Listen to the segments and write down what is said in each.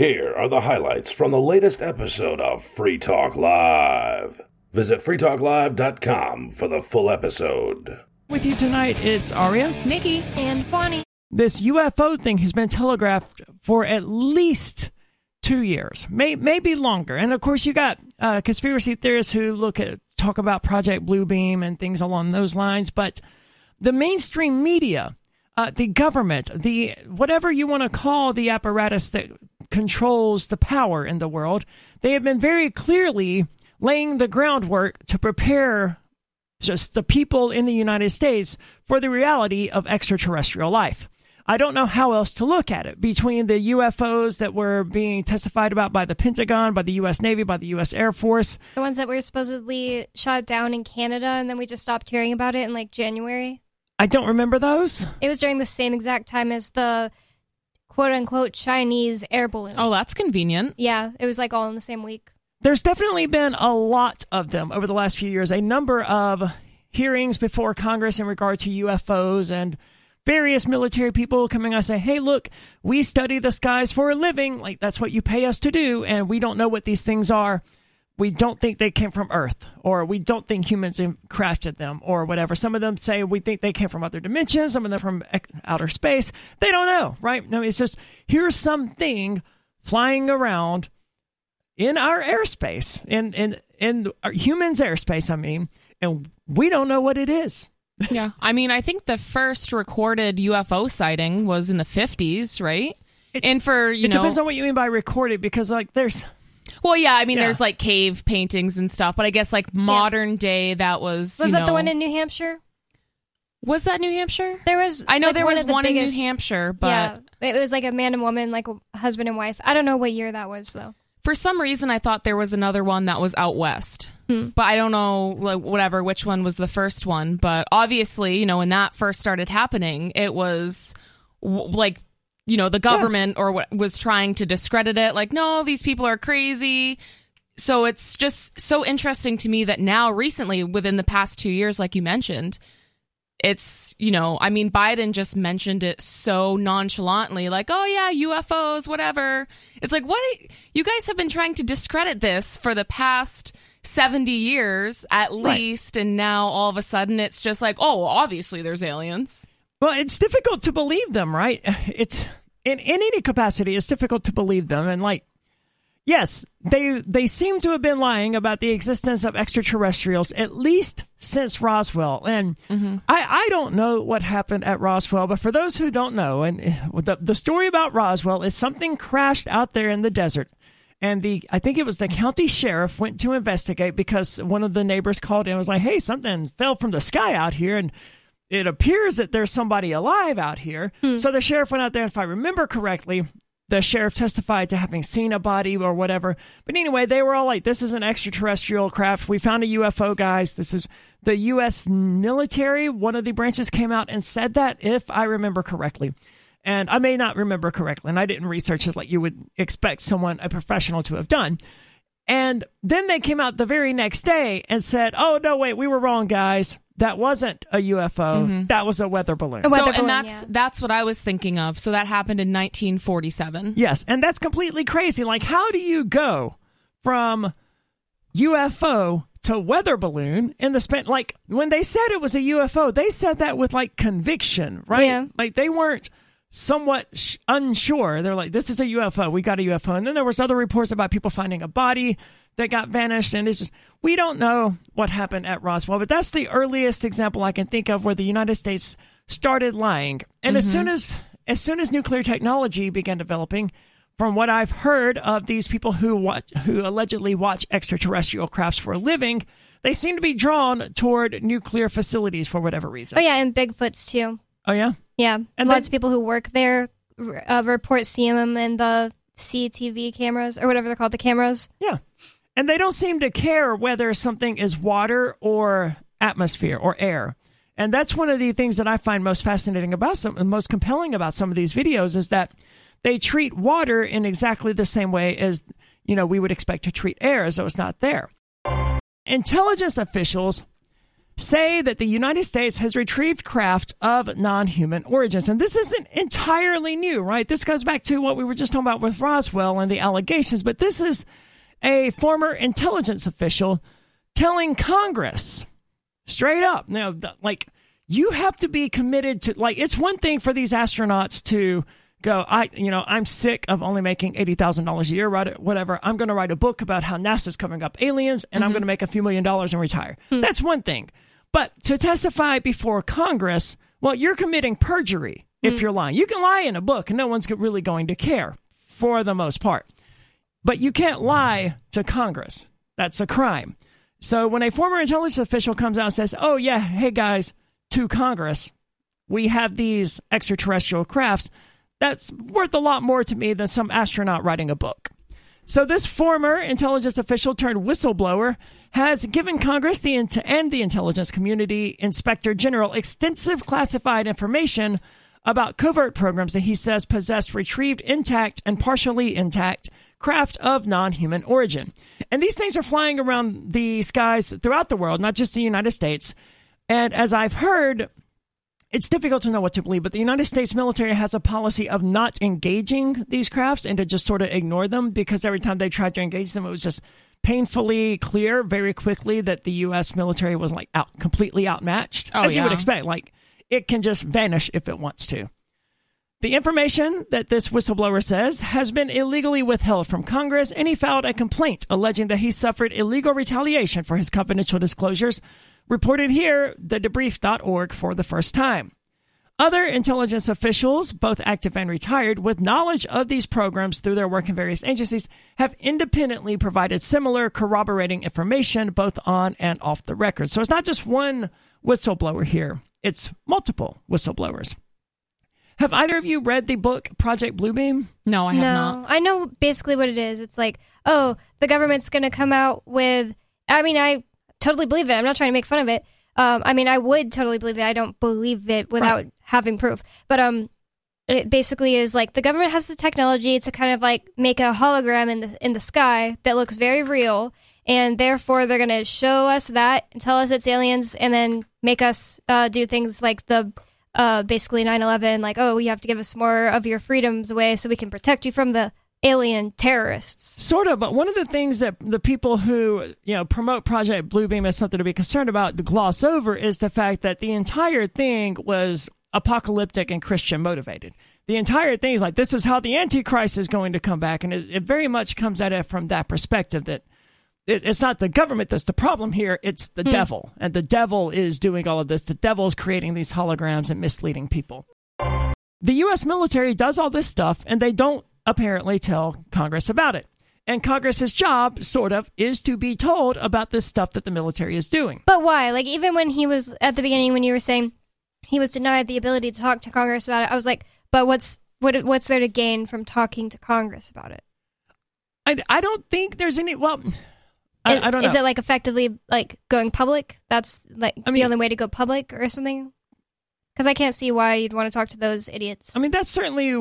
Here are the highlights from the latest episode of Free Talk Live. Visit freetalklive.com for the full episode. With you tonight, it's Aria. Nikki. And Bonnie. This UFO thing has been telegraphed for at least two years, may, maybe longer. And of course, you got uh, conspiracy theorists who look at talk about Project Bluebeam and things along those lines. But the mainstream media, uh, the government, the whatever you want to call the apparatus that controls the power in the world, they have been very clearly laying the groundwork to prepare just the people in the United States for the reality of extraterrestrial life. I don't know how else to look at it. Between the UFOs that were being testified about by the Pentagon, by the U.S. Navy, by the U.S. Air Force, The ones that were supposedly shot down in Canada and then we just stopped hearing about it in like January. I don't remember those. It was during the same exact time as the quote unquote Chinese air balloon. Oh, that's convenient. Yeah, it was like all in the same week. There's definitely been a lot of them over the last few years. A number of hearings before Congress in regard to UFOs and various military people coming out and say, hey, look, we study the skies for a living. Like, that's what you pay us to do. And we don't know what these things are. We don't think they came from Earth, or we don't think humans have crafted them, or whatever. Some of them say we think they came from other dimensions, some of them from outer space. They don't know, right? No, it's just here's something flying around in our airspace, in in in humans' airspace. I mean, and we don't know what it is. Yeah. I mean, I think the first recorded UFO sighting was in the 50s, right? and for, you it know. depends on what you mean by recorded, because like there's well, yeah, I mean, Yeah. there's like cave paintings and stuff, but I guess like modern day, that was. Was that the one in New Hampshire? Was that New Hampshire? There was. I know like, there one was the one biggest- in New Hampshire, but yeah, it was like a man and woman, like husband and wife. I don't know what year that was though. for some reason I thought there was another one that was out west. Hmm. But I don't know, like, whatever, which one was the first one. But obviously, you know, when that first started happening, it was w- like, you know, the government or what was trying to discredit it. Like, no, these people are crazy. So it's just so interesting to me that now, recently, within the past two years, like you mentioned, it's you know i mean biden just mentioned it so nonchalantly like oh yeah ufos whatever it's like what you guys have been trying to discredit this for the past 70 years at least and now all of a sudden it's just like oh obviously there's aliens well, it's difficult to believe them, right? It's in in any capacity, it's difficult to believe them, and like. Yes, they they seem to have been lying about the existence of extraterrestrials at least since Roswell, and I I don't know what happened at Roswell, but for those who don't know, and uh, the the story about Roswell is something crashed out there in the desert, and the I think it was the county sheriff went to investigate because one of the neighbors called in and was like, "Hey, something fell from the sky out here," and it appears that there's somebody alive out here. Hmm. So the sheriff went out there, if I remember correctly, the sheriff testified to having seen a body or whatever. But anyway, they were all like, this is an extraterrestrial craft. We found a UFO, guys. This is the U.S. military. One of the branches came out and said that, if I remember correctly. And I may not remember correctly, and I didn't research this like you would expect someone, a professional, to have done. And then they came out the very next day and said, oh, no, wait, we were wrong, guys. That wasn't a UFO. Mm-hmm. That was a weather balloon. A weather so balloon, and that's yeah. that's what i was thinking of so that happened in 1947 Yes, and that's completely crazy. Like, how do you go from UFO to weather balloon in the span? Like, when they said it was a UFO, they said that with like conviction, right? Yeah. Like, they weren't somewhat sh- unsure. They're like, this is a UFO. We got a UFO. And then there was other reports about people finding a body that got vanished. And it's just, we don't know what happened at Roswell, but that's the earliest example I can think of where the United States started lying. And as soon as, as soon as nuclear technology began developing, from what I've heard of these people who watch, who allegedly watch extraterrestrial crafts for a living, they seem to be drawn toward nuclear facilities for whatever reason. Oh yeah, and Bigfoots too. Oh yeah. Yeah, And lots then- of people who work there uh, report seeing them in the CTV cameras or whatever they're called, the cameras. Yeah. And they don't seem to care whether something is water or atmosphere or air. And that's one of the things that I find most fascinating about some, most compelling about some of these videos is that they treat water in exactly the same way as, you know, we would expect to treat air as though it's not there. Intelligence officials say that the United States has retrieved craft of non human origins. And this isn't entirely new, right? This goes back to what we were just talking about with Roswell and the allegations, but this is a former intelligence official telling Congress straight up, now, like, you have to be committed to, like, it's one thing for these astronauts to go, I, you know, I'm sick of only making $80,000 a year, right? Whatever. I'm going to write a book about how NASA's covering up aliens and I'm mm-hmm. going to make a few million dollars and retire. Hmm. That's one thing. But to testify before Congress, well, you're committing perjury if hmm. you're lying. You can lie in a book and no one's really going to care for the most part. But you can't lie to Congress. That's a crime. So when a former intelligence official comes out and says, oh, yeah, hey guys, to Congress, we have these extraterrestrial crafts, that's worth a lot more to me than some astronaut writing a book. So this former intelligence official turned whistleblower has given Congress the and the intelligence community inspector general extensive classified information about covert programs that he says possess retrieved intact and partially intact craft of non-human origin. And these things are flying around the skies throughout the world, not just the United States. And as I've heard, it's difficult to know what to believe, but the United States military has a policy of not engaging these crafts and to just sort of ignore them because every time they tried to engage them, it was just painfully clear very quickly that the U.S. military was like out completely outmatched, Oh, as you would expect. Like it can just vanish if it wants to. The information that this whistleblower says has been illegally withheld from Congress, and he filed a complaint alleging that he suffered illegal retaliation for his confidential disclosures. Reported here, thedebrief.org for the first time. Other intelligence officials, both active and retired, with knowledge of these programs through their work in various agencies, have independently provided similar corroborating information both on and off the record. So it's not just one whistleblower here, it's multiple whistleblowers. Have either of you read the book Project Bluebeam? No, I have no, not. I know basically what it is. It's like, oh, the government's going to come out with. I mean, I totally believe it. I'm not trying to make fun of it. Um, I mean, I would totally believe it. I don't believe it without having proof. But um, it basically is like the government has the technology to kind of like make a hologram in the in the sky that looks very real, and therefore they're going to show us that tell us it's aliens, and then make us uh, do things like the uh, basically 9/11, like oh, you have to give us more of your freedoms away so we can protect you from the alien terrorists. Sort of, but one of the things that the people who you know promote Project Bluebeam as something to be concerned about to gloss over is the fact that the entire thing was apocalyptic and Christian motivated. The entire thing is like this is how the Antichrist is going to come back, and it, it very much comes at it from that perspective that it's not the government that's the problem here; it's the hmm. devil, and the devil is doing all of this. The devil is creating these holograms and misleading people. The U.S. military does all this stuff, and they don't apparently tell Congress about it. And Congress's job, sort of, is to be told about this stuff that the military is doing. But why? Like even when he was at the beginning, when you were saying he was denied the ability to talk to Congress about it, I was like, but what's what what's there to gain from talking to Congress about it? I, I don't think there's any. Well, I, Is, I don't know. is it like effectively like going public? That's like I mean- the only way to go public or something? Because I can't see why you'd want to talk to those idiots. I mean, that's certainly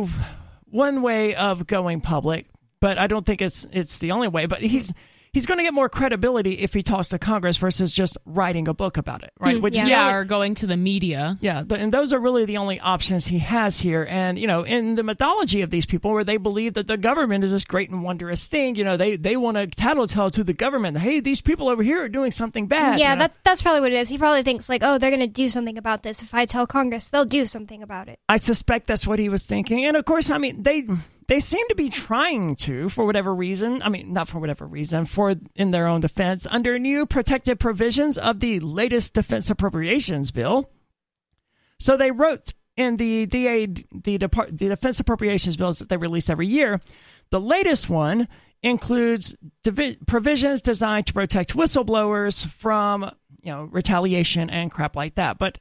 one way of going public, but I don't think it's it's the only way. But he's he's going to get more credibility if he talks to Congress versus just writing a book about it, right? Hmm, Which is yeah. the Yeah, only- or going to the media. Yeah, th- and those are really the only options he has here. And you know, in the mythology of these people, where they believe that the government is this great and wondrous thing, you know, they they want to tattletale to the government. Hey, these people over here are doing something bad. yeah, you know? that that's probably what it is. He probably thinks like, oh, they're gonna do something about this. If I tell Congress, they'll do something about it. I suspect that's what he was thinking. And of course, I mean, they they seem to be trying to for whatever reason. I mean, not for whatever reason, for in their own defense under new protective provisions of the latest defense appropriations bill. So they wrote in the DA the Depart, the defense appropriations bills that they release every year. The latest one includes divi- provisions designed to protect whistleblowers from, you know, retaliation and crap like that. But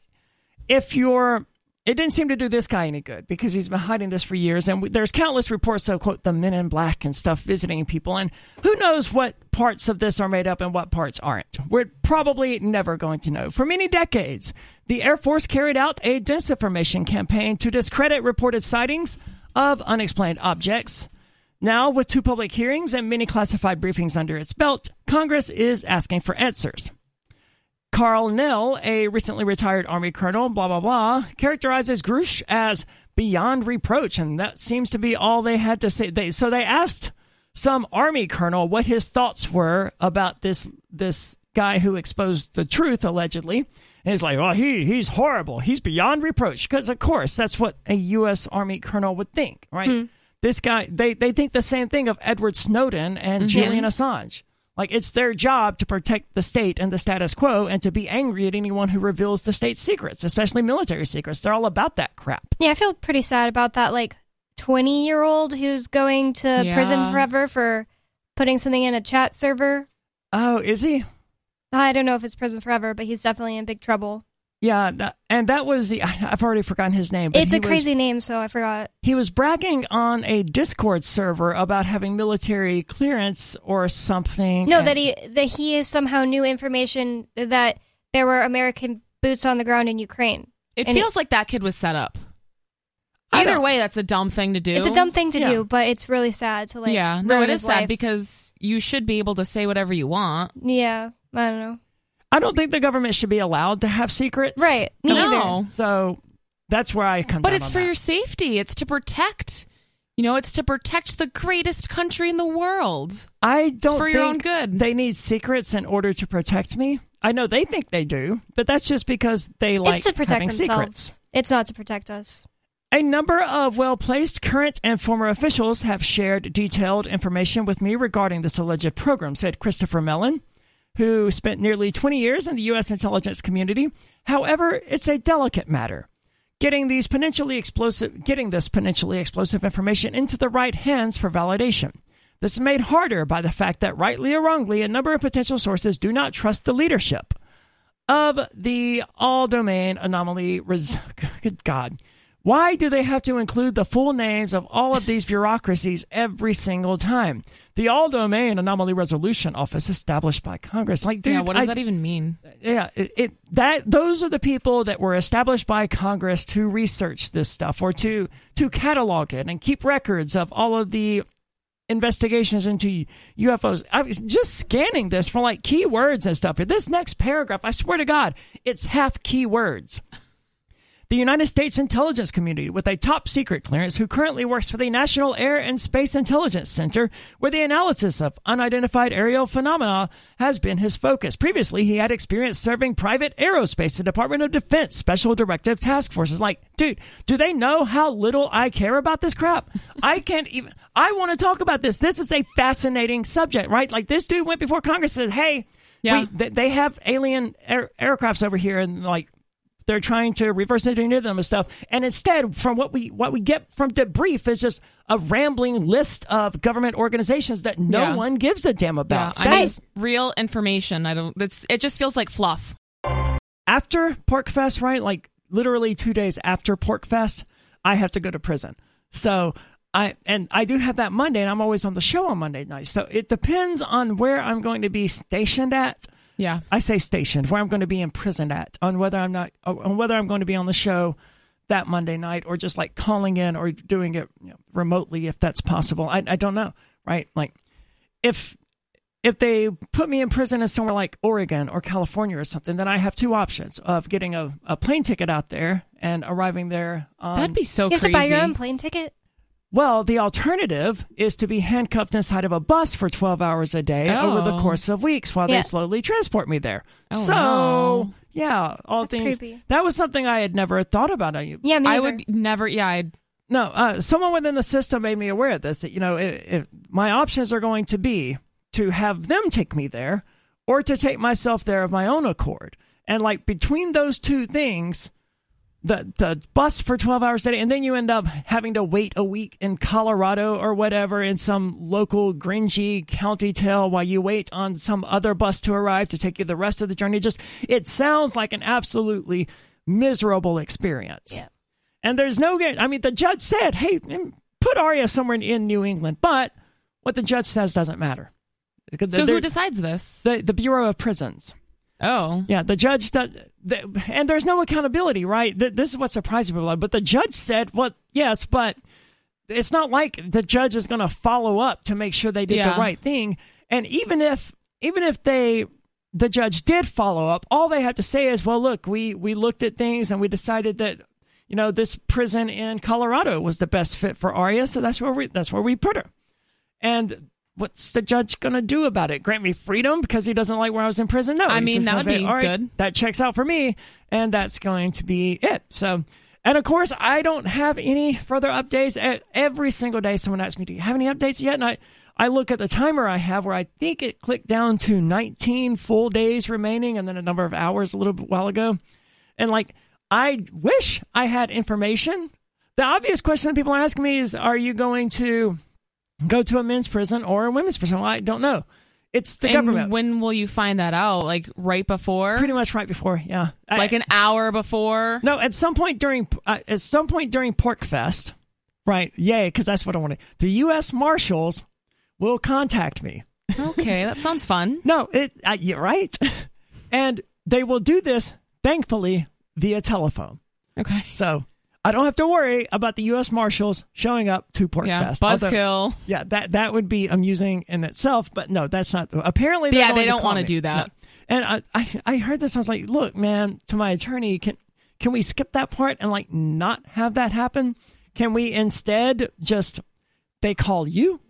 if you're it didn't seem to do this guy any good because he's been hiding this for years. And there's countless reports of quote the men in black and stuff visiting people. And who knows what parts of this are made up and what parts aren't. We're probably never going to know. For many decades the air force carried out a disinformation campaign to discredit reported sightings of unexplained objects. Now with two public hearings and many classified briefings under its belt congress is asking for answers Karl Nell, a recently retired Army colonel, blah, blah, blah, characterizes Grusch as beyond reproach. And that seems to be all they had to say. They, so they asked some Army colonel what his thoughts were about this, this guy who exposed the truth, allegedly. And he's like, oh, he, he's horrible. He's beyond reproach. Because, of course, that's what a U.S. Army colonel would think, right? Hmm. This guy, they, they think the same thing of Edward Snowden and mm-hmm. Julian Assange. Like, it's their job to protect the state and the status quo and to be angry at anyone who reveals the state's secrets, especially military secrets. They're all about that crap. Yeah, I feel pretty sad about that like 20 year old who's going to Yeah. prison forever for putting something in a chat server. Oh, is he? I don't know if it's prison forever, but he's definitely in big trouble. Yeah, that, and that was the. I've already forgotten his name. But it's he a was- crazy name, so I forgot. He was bragging on a Discord server about having military clearance or something. No, and- that he that he is somehow knew information that there were American boots on the ground in Ukraine. It And feels like that kid was set up. Either way, that's a dumb thing to do. It's a dumb thing to Yeah. do, but it's really sad to like. yeah, no, ruin it his is sad life. because you should be able to say whatever you want. Yeah, I don't know. I don't think the government should be allowed to have secrets. Right, me No. either. So that's where I come from. But down it's on for that. your safety. It's to protect. You know, it's to protect the greatest country in the world. I don't for think your own good. they need secrets in order to protect me. I know they think they do, but that's just because they like it's to protect having themselves. secrets. It's not to protect us. A number of well placed current and former officials have shared detailed information with me regarding this alleged program, said Christopher Mellon, who spent nearly 20 years in the U.S. intelligence community. However, it's a delicate matter. Getting these potentially explosive, getting this potentially explosive information into the right hands for validation. This is made harder by the fact that, rightly or wrongly, a number of potential sources do not trust the leadership of the all domain anomaly. Res- Good God. Why do they have to include the full names of all of these bureaucracies every single time? The All Domain Anomaly Resolution Office established by Congress. Like, dude, yeah, what does I- that even mean? yeah, it, it that those are the people that were established by Congress to research this stuff or to to catalog it and keep records of all of the investigations into UFOs. I was just scanning this for like keywords and stuff. This next paragraph, I swear to God, it's half keywords. The United States intelligence community with a top secret clearance who currently works for the National Air and Space Intelligence Center, where the analysis of unidentified aerial phenomena has been his focus. Previously, he had experience serving private aerospace, the Department of Defense, Special Directive Task Forces. Like, dude, do they know how little I care about this crap? I can't even, I want to talk about this. This is a fascinating subject, right? Like, this dude went before Congress and said, hey, Yeah. we, th- they have alien air, aircrafts over here and like they're trying to reverse engineer them and stuff. And instead, from what we what we get from debrief is just a rambling list of government organizations that no Yeah. one gives a damn about. I That need is- real information. I don't. It's. It just feels like fluff. after Porcfest, right? Like literally two days after Porcfest, I have to go to prison. So I and I do have that Monday, and I'm always on the show on Monday night. So it depends on where I'm going to be stationed at. Yeah. I say stationed, where I'm going to be imprisoned at, on whether I'm not, uh, on whether I'm going to be on the show that Monday night or just like calling in or doing it you know, remotely if that's possible. I, I don't know, right? Like if if they put me in prison in somewhere like Oregon or California or something, then I have two options of getting a, a plane ticket out there and arriving there. On, That'd be so You have crazy. to buy your own plane ticket. Well, the alternative is to be handcuffed inside of a bus for 12 hours a day over the Oh. course of weeks while Yeah. they slowly transport me there. Oh, so, no. yeah, all That's things. creepy. That was something I had never thought about. I- Yeah, me I would never. Yeah. I'd, No, uh, someone within the system made me aware of this that, you know, if, if my options are going to be to have them take me there or to take myself there of my own accord. And like between those two things, the the bus for 12 hours a day and then you end up having to wait a week in Colorado or whatever in some local gringy county tail while you wait on some other bus to arrive to take you the rest of the journey just it sounds like an absolutely miserable experience Yeah. and there's no I mean the judge said hey put Aria somewhere in, New England but what the judge says doesn't matter so who decides this? the, the Bureau of Prisons Oh. yeah, the judge does, the, and there's no accountability, right? This is what surprises people. But the judge said, "What? yes, but it's not like the judge is going to follow up to make sure they did Yeah. the right thing. And even if, even if they the judge did follow up, all they have to say is, "Well, look, we we looked at things and we decided that." You know, this prison in Colorado was the best fit for Aria, so that's where we that's where we put her. And what's the judge going to do about it? Grant me freedom because he doesn't like where I was in prison? No. I mean, that gonna would say, be "All right, good." That checks out for me. And that's going to be it. So, and of course, I don't have any further updates. Every single day, someone asks me, Do you have any updates yet? And I, I look at the timer I have where I think it clicked down to 19 full days remaining and then a number of hours a little bit while ago. And like, I wish I had information. The obvious question that people are asking me is, Are you going to go to a men's prison or a women's prison? Well, I don't know. It's the and government. when will you find that out? Like right before? Pretty much right before, yeah. I- like an hour before? no, at some point during uh, at some point during Porcfest, right? Yay, because that's what I wanted. The U.S. Marshals will contact me. Okay, that sounds fun. No, it uh, you're right, and they will do this thankfully via telephone. Okay. So I don't have to worry about the U.S. Marshals showing up to Pork Yeah, Fest. Buzzkill. Yeah, that that would be amusing in itself, but no, that's not. Apparently, Yeah, they don't wanna do that. No. And I, I I heard this. I was like, look, man, to my attorney, can can we skip that part and like not have that happen? Can we instead just they call you?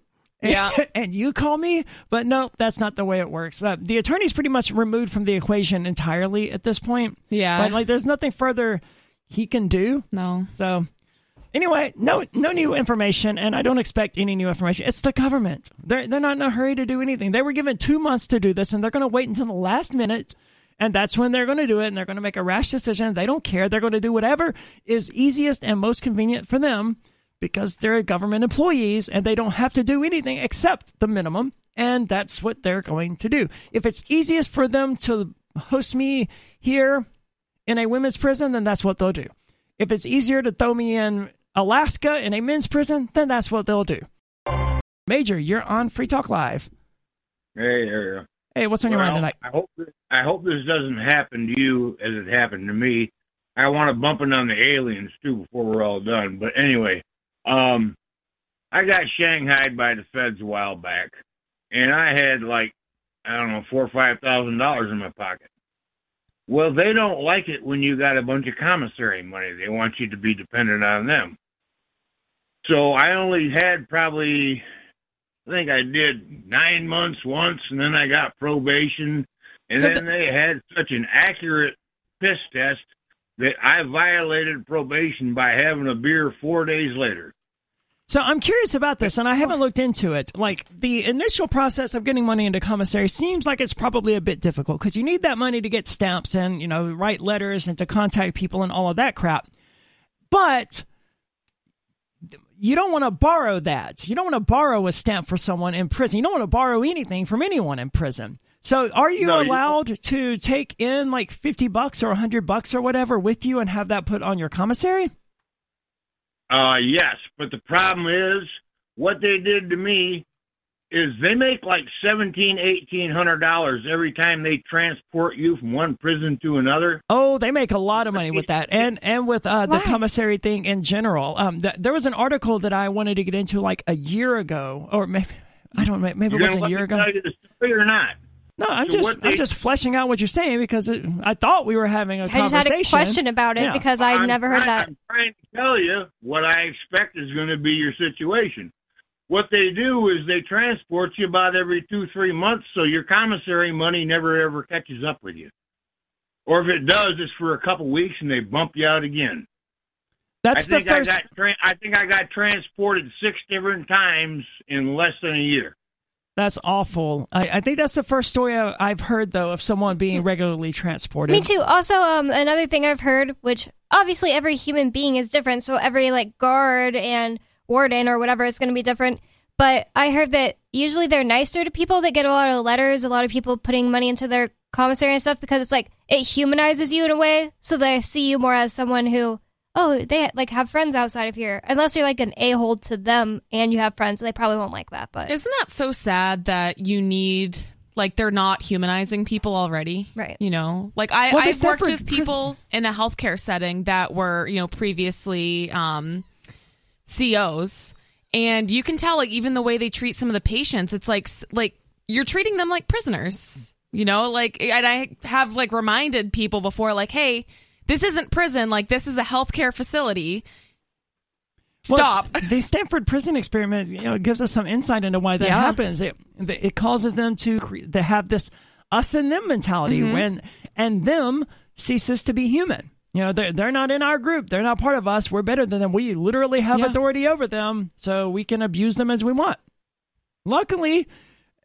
and- Yeah. and you call me, but no, that's not the way it works. Uh, the attorney's pretty much removed from the equation entirely at this point. Yeah. Like, there's nothing further he can do. No. So anyway, no no new information, and I don't expect any new information. It's the government. They're they're not in a hurry to do anything. They were given two months to do this, and they're going to wait until the last minute. And that's when they're going to do it, and they're going to make a rash decision. They don't care. They're going to do whatever is easiest and most convenient for them because they're government employees and they don't have to do anything except the minimum. And that's what they're going to do. If it's easiest for them to host me here in a women's prison, then that's what they'll do. If it's easier to throw me in Alaska in a men's prison, then that's what they'll do. Major, you're on Free Talk Live. Hey, there. Hey, what's on your mind tonight? I hope this, I hope this doesn't happen to you as it happened to me. I want to bump it on the aliens too before we're all done. But anyway, um, I got shanghaied by the feds a while back, and I had like I don't know four or five thousand dollars in my pocket. Well, they don't like it when you got a bunch of commissary money. They want you to be dependent on them. So I only had probably I think I did nine months once, and then I got probation, and So then they had such an accurate piss test that I violated probation by having a beer four days later. So I'm curious about this, and I haven't looked into it. Like the initial process of getting money into commissary seems like it's probably a bit difficult because you need that money to get stamps and you know write letters and to contact people and all of that crap. But you don't want to borrow that. You don't want to borrow a stamp for someone in prison. You don't want to borrow anything from anyone in prison. So are you No, you- allowed to take in like 50 bucks or 100 bucks or whatever with you and have that put on your commissary? Uh, yes, but the problem is what they did to me is they make like seventeen, eighteen hundred dollars every time they transport you from one prison to another. Oh, they make a lot of money with that, and and with uh, the commissary thing in general. Um, th- there was an article that I wanted to get into like a year ago, or maybe I don't know, maybe it You're was a year ago. tell you the story or not? No, I'm So just what I'm they- just fleshing out what you're saying because it, I thought we were having a I just had a question about it Yeah. because I've I'm never heard trying- that. I'm trying to tell you what I expect is going to be your situation. What they do is they transport you about every two, three months, so your commissary money never ever catches up with you. Or if it does, it's for a couple weeks and they bump you out again. That's I the first. I got tra- I think I got transported six different times in less than a year. That's awful. I, I think that's the first story I, I've heard though of someone being regularly transported. Me too. Also, um, another thing I've heard, which obviously every human being is different, so every like guard and warden or whatever is going to be different. But I heard that usually they're nicer to people that get a lot of letters, a lot of people putting money into their commissary and stuff because it's like it humanizes you in a way, so they see you more as someone who, oh, they like have friends outside of here. Unless you're like an a hole to them and you have friends, they probably won't like that. But Isn't that so sad that you need like they're not humanizing people already? Right. You know, like I Well, I've worked with people in a healthcare setting that were you know previously um, COs, and you can tell like even the way they treat some of the patients, it's like like you're treating them like prisoners. You know, like, and I have like reminded people before, like, hey, this isn't prison. Like, this is a healthcare facility. Stop. Well, the Stanford prison experiment, you know, gives us some insight into why that Yeah. happens. It it causes them to cre- to have this us and them mentality Mm-hmm. when and them ceases to be human. You know, they're they're not in our group. They're not part of us. We're better than them. We literally have Yeah. authority over them, so we can abuse them as we want. Luckily,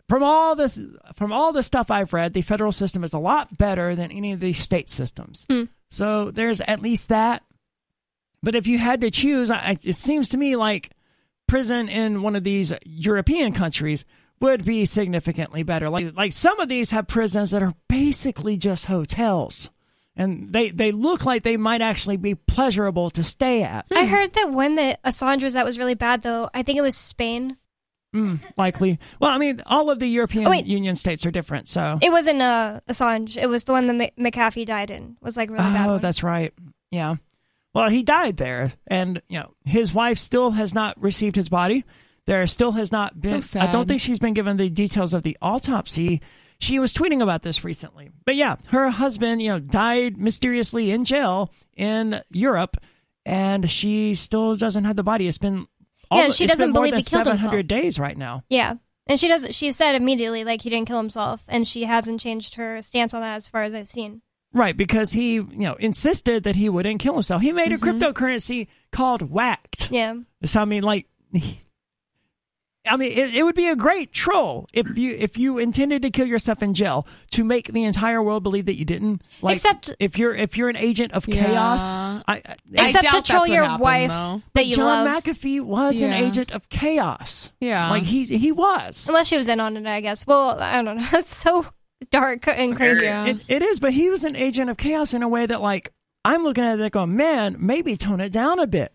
from all this from all the stuff I've read, the federal system is a lot better than any of the state systems. So there's at least that. But if you had to choose, I, it seems to me like prison in one of these European countries would be significantly better. Like like some of these have prisons that are basically just hotels. And they, they look like they might actually be pleasurable to stay at. I heard that one that Assange was at was really bad, though. I think it was Spain. Likely. Well, I mean, all of the European Oh. Union states are different. So It wasn't uh, Assange. It was the one that Mc- McAfee died in. Was like really bad. Oh, one. that's right. Yeah. Well, he died there, and you know his wife still has not received his body. There still has not been. So I don't think she's been given the details of the autopsy. She was tweeting about this recently, but yeah, her husband, you know, died mysteriously in jail in Europe, and she still doesn't have the body. It's been Yeah, she doesn't believe he killed himself. 700 days right now. Yeah. And she doesn't. She said immediately like he didn't kill himself, and she hasn't changed her stance on that as far as I've seen. Right, because he, you know, insisted that he wouldn't kill himself. He made a mm-hmm. cryptocurrency called WHACKD. Yeah. So I mean, like, I mean, it, it would be a great troll if you if you intended to kill yourself in jail to make the entire world believe that you didn't. Like, Except- if you're if you're an agent of Yeah. chaos, I, I, I Except to doubt troll your happened, wife though. that you John love. McAfee was an agent of chaos. Yeah. like he's he was. Unless she was in on it, I guess. Well, I don't know. It's so dark and crazy. Yeah. It, it is, but he was an agent of chaos in a way that, like, I'm looking at it like going, man, maybe tone it down a bit.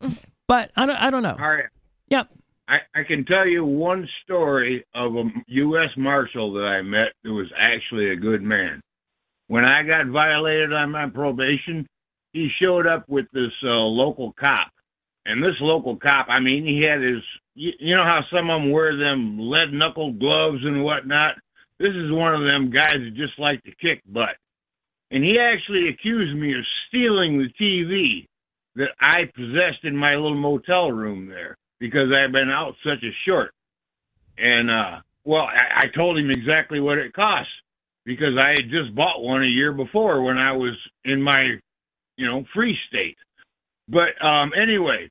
Mm. But I don't, I don't know. All right. Yep. I, I can tell you one story of a U.S. Marshal that I met who was actually a good man. When I got violated on my probation, he showed up with this uh, local cop. And this local cop, I mean, he had his, you, you know how some of them wear them lead knuckle gloves and whatnot? This is one of them guys that just like to kick butt. And he actually accused me of stealing the TV that I possessed in my little motel room there because I've been out such a short. And uh well, I, I told him exactly what it cost because I had just bought one a year before when I was in my, you know, free state. But um anyway,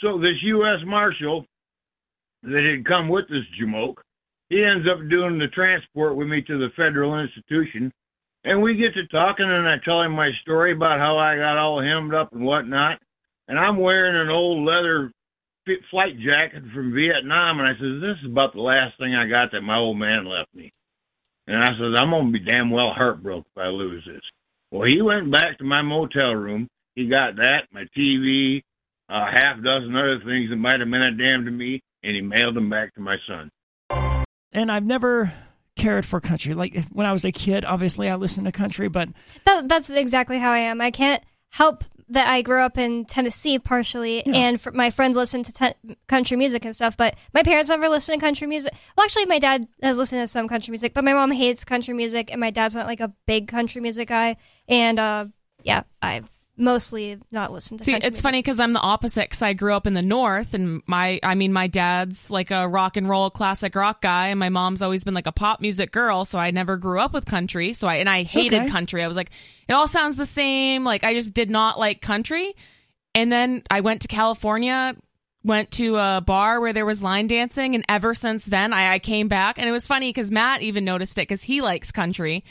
so this U.S. Marshal that had come with this jamoke, he ends up doing the transport with me to the federal institution. And we get to talking, and I tell him my story about how I got all hemmed up and whatnot. And I'm wearing an old leather flight jacket from Vietnam, and I says, "This is about the last thing I got that my old man left me." And I says, "I'm gonna be damn well heartbroken if I lose this." Well, he went back to my motel room. He got that, my TV, a half dozen other things that might have been a damn to me, and he mailed them back to my son. And I've never cared for country. Like when I was a kid, obviously I listened to country, but That, that's exactly how I am. I can't help that I grew up in Tennessee partially, Yeah. and fr my friends listen to ten- country music and stuff. But my parents never listen to country music. Well, actually, my dad has listened to some country music, but my mom hates country music, and my dad's not like a big country music guy. And uh, yeah, I've mostly not listened to. See, it's music. funny because I'm the opposite. Because I grew up in the north, and my, I mean, my dad's like a rock and roll classic rock guy, and my mom's always been like a pop music girl. So I never grew up with country. So I and I hated Okay. country. I was like, it all sounds the same. Like I just did not like country. And then I went to California, went to a bar where there was line dancing, and ever since then, I, I came back. And it was funny because Matt even noticed it because he likes country.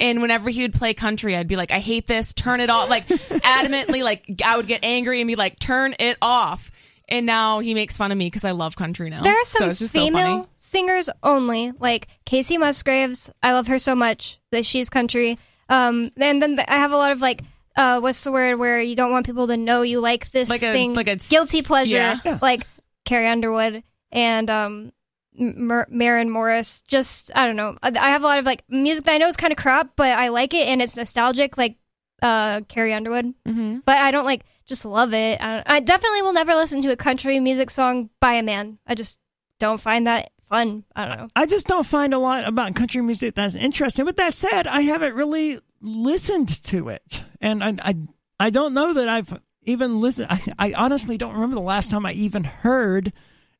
And whenever he would play country, I'd be like, I hate this, turn it off. Like, adamantly, like, I would get angry and be like, turn it off. And now he makes fun of me because I love country now. There are so some so female funny. singers only, like Kacey Musgraves. I love her so much that she's country. Um, and then I have a lot of like, uh, what's the word where you don't want people to know you like this Like a- thing, like a guilty pleasure. Yeah. like Carrie Underwood and um, Mer- Maren Morris. Just I don't know. I I have a lot of like music that I know is kind of crap, but I like it and it's nostalgic, like uh, Carrie Underwood. hmm But I don't like just love it. I, I definitely will never listen to a country music song by a man. I just don't find that fun. I don't know. I just don't find a lot about country music that's interesting. With that said, I haven't really listened to it, and I I, I don't know that I've even listened. I, I honestly don't remember the last time I even heard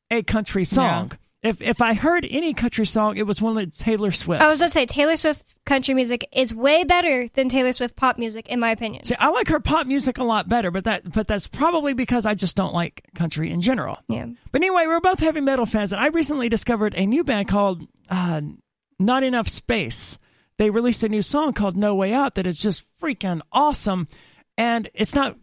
a country song. If if I heard any country song, it was one of Taylor Swift. I was gonna say Taylor Swift country music is way better than Taylor Swift pop music, in my opinion. See, I like her pop music a lot better, but that but that's probably because I just don't like country in general. Yeah. But anyway, we're both heavy metal fans, and I recently discovered a new band called uh, Not Enough Space. They released a new song called No Way Out that is just freaking awesome, and it's not.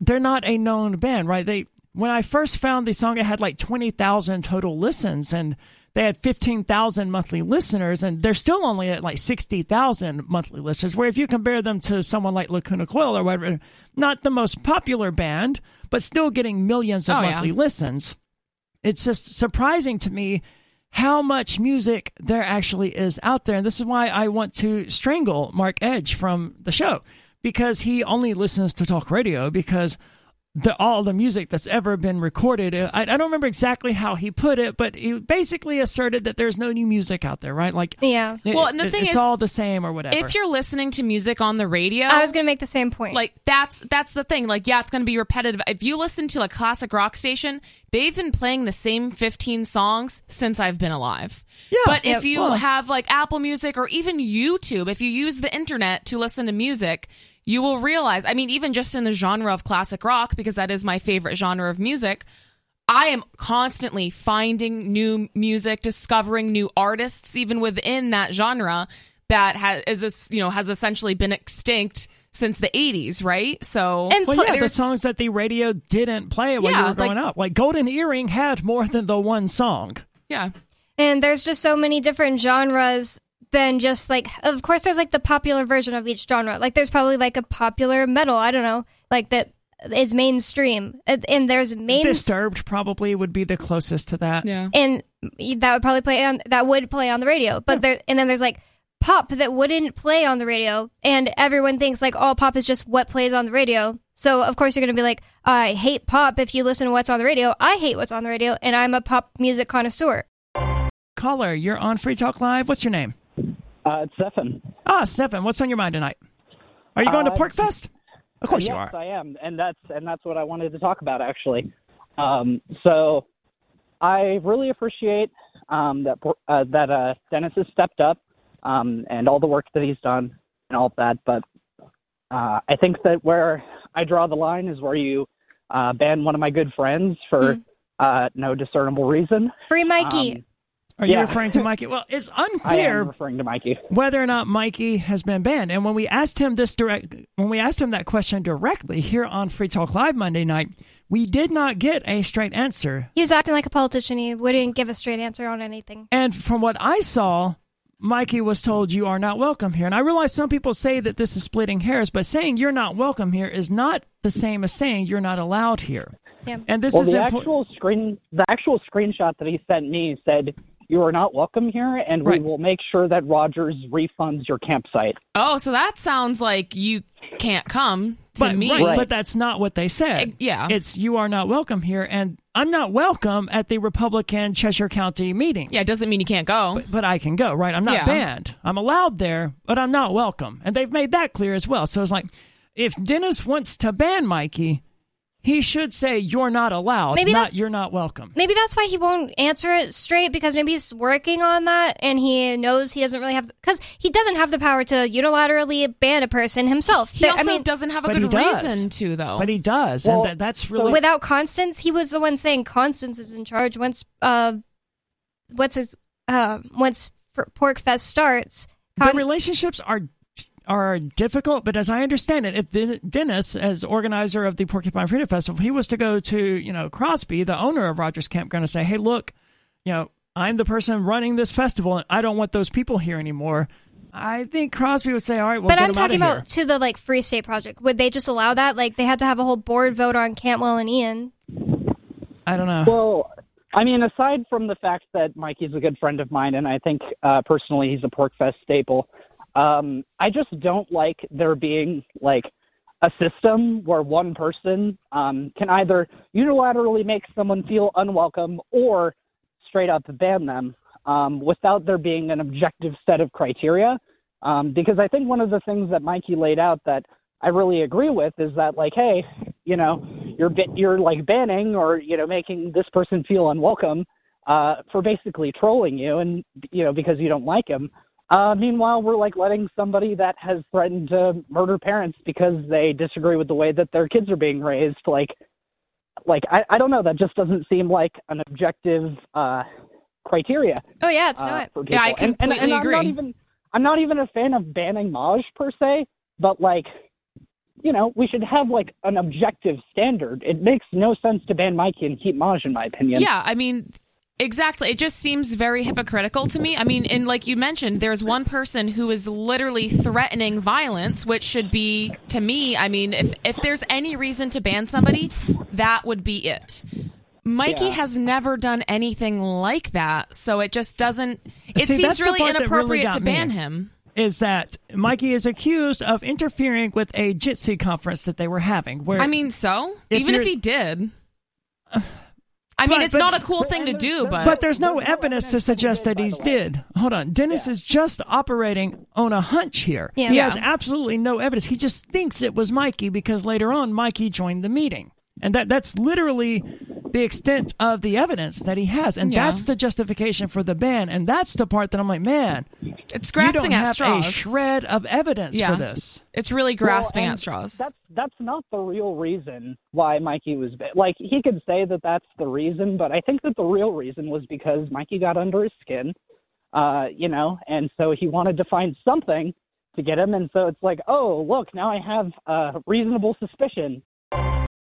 They're not a known band, right? They when I first found the song, it had like twenty thousand total listens, and they had fifteen thousand monthly listeners, and they're still only at like sixty thousand monthly listeners. Where if you compare them to someone like Lacuna Coil or whatever, not the most popular band, but still getting millions of Oh, yeah. monthly listens. It's just surprising to me how much music there actually is out there. And this is why I want to strangle Mark Edge from the show because he only listens to talk radio because the, all the music that's ever been recorded. uh, I, I don't remember exactly how he put it, but he basically asserted that there's no new music out there, right? Like, Yeah. it- Well, and the it- thing it's is, all the same or whatever. If you're listening to music on the radio, I was gonna make the same point. like that's that's the thing. Like, yeah, it's going to be repetitive. If you listen to a classic rock station, they've been playing the same 15 songs since I've been alive. Yeah. But Yep. if you Well- have like Apple Music or even YouTube, if you use the internet to listen to music, you will realize, I mean, even just in the genre of classic rock, because that is my favorite genre of music, I am constantly finding new music, discovering new artists, even within that genre that has is you know has essentially been extinct since the 80s, right? So And well, pl- yeah, the songs that the radio didn't play when Yeah, you were like- growing up. Like Golden Earring had more than the one song. yeah. And there's just so many different genres than just like, of course, there's like the popular version of each genre. Like, there's probably like a popular metal, I don't know, like that is mainstream. And and there's main. Disturbed probably would be the closest to that. Yeah. And that would probably play on, that would play on the radio. But there, and then there's like pop that wouldn't play on the radio. And everyone thinks like, all pop is just what plays on the radio. So, of course, you're going to be like, I hate pop if you listen to what's on the radio. I hate what's on the radio, and I'm a pop music connoisseur. Caller, you're on Free Talk Live. What's your name? Uh, it's Stefan. Ah, Stefan, what's on your mind tonight? Are you going to Uh, Porcfest? Of course you yes, are. I am, and that's and that's what I wanted to talk about actually. Um, so, I really appreciate um, that uh, that uh, Dennis has stepped up um, and all the work that he's done and all of that. But uh, I think that where I draw the line is where you uh, ban one of my good friends for uh, no discernible reason. Free Mikey. Are you referring to Mikey? Well, it's unclear referring to Mikey. whether or not Mikey has been banned. And when we asked him this direct, when we asked him that question directly here on Free Talk Live Monday night, we did not get a straight answer. He was acting like a politician. He wouldn't give a straight answer on anything. And from what I saw, Mikey was told you are not welcome here. And I realize some people say that this is splitting hairs, but saying you're not welcome here is not the same as saying you're not allowed here. Yeah. And this Well, is the important. actual screen, the actual screenshot that he sent me said, "You are not welcome here, and Right. we will make sure that Rogers refunds your campsite." Oh, so that sounds like you can't come to but, me. right, Right. but that's not what they said. Yeah. It's you are not welcome here. And I'm not welcome at the Republican Cheshire County meetings. Yeah, it doesn't mean you can't go. but I can go, right? I'm not Yeah. banned. I'm allowed there, but I'm not welcome. And they've made that clear as well. So it's like, if Dennis wants to ban Mikey, he should say you're not allowed, Maybe not you're not welcome. Maybe that's why he won't answer it straight because maybe he's working on that and he knows he doesn't really have because he doesn't have the power to unilaterally ban a person himself. He There- also I mean, doesn't have a good reason to, though. But he does, Well, and that, that's really without Constance, he was the one saying Constance is in charge. Once uh, what's his uh, once F- Porcfest starts, the relationships are are difficult, but as I understand it, if Dennis, as organizer of the Porcupine Freedom Festival, if he was to go to you know Crosby, the owner of Rogers Campground, and say, "Hey, look, you know, I'm the person running this festival, and I don't want those people here anymore," I think Crosby would say, "All right, well, but get I'm them talking out of about to the like Free State Project. Would they just allow that? Like they had to have a whole board vote on Cantwell and Ian. I don't know. Well, I mean, aside from the fact that Mikey's a good friend of mine, and I think uh, personally he's a Porcfest staple, um, I just don't like there being like a system where one person um, can either unilaterally make someone feel unwelcome or straight up ban them um, without there being an objective set of criteria. Um, because I think one of the things that Mikey laid out that I really agree with is that like, hey, you know, you're you're like banning or you know making this person feel unwelcome uh, for basically trolling you and you know because you don't like him. Uh, meanwhile, we're like letting somebody that has threatened to murder parents because they disagree with the way that their kids are being raised, like, like I, I don't know. That just doesn't seem like an objective uh, criteria. Oh yeah, it's uh, not. Yeah, I people. And- and, completely and, agree. I'm not even I'm not even a fan of banning Maj per se, but like, you know, we should have like an objective standard. It makes no sense to ban Mikey and keep Maj, in my opinion. Yeah, I mean, exactly. It just seems very hypocritical to me. I mean, and like you mentioned, there's one person who is literally threatening violence, which should be, to me, I mean, if if there's any reason to ban somebody, that would be it. Mikey Yeah. has never done anything like that, so it just doesn't. It See, seems really part that really inappropriate got to me. ban him. Is that Mikey is accused of interfering with a Jitsi conference that they were having? Where I mean, so If even if he did, uh, I mean, But- it's but- not a cool thing to do, but, But there's no evidence to suggest that by he's did. Hold on. Dennis is just operating on a hunch here. Yeah. He Yeah. has absolutely no evidence. He just thinks it was Mikey because later on Mikey joined the meeting. And that that's literally the extent of the evidence that he has. And Yeah. that's the justification for the ban. And that's the part that I'm like, man, it's you don't grasping at have straws. a shred of evidence Yeah. for this. It's really grasping and at straws. That's that's not the real reason why Mikey was ba- like he could say that that's the reason, but I think that the real reason was because Mikey got under his skin, uh, you know, and so he wanted to find something to get him, and so it's like, oh look, now I have uh, reasonable suspicion.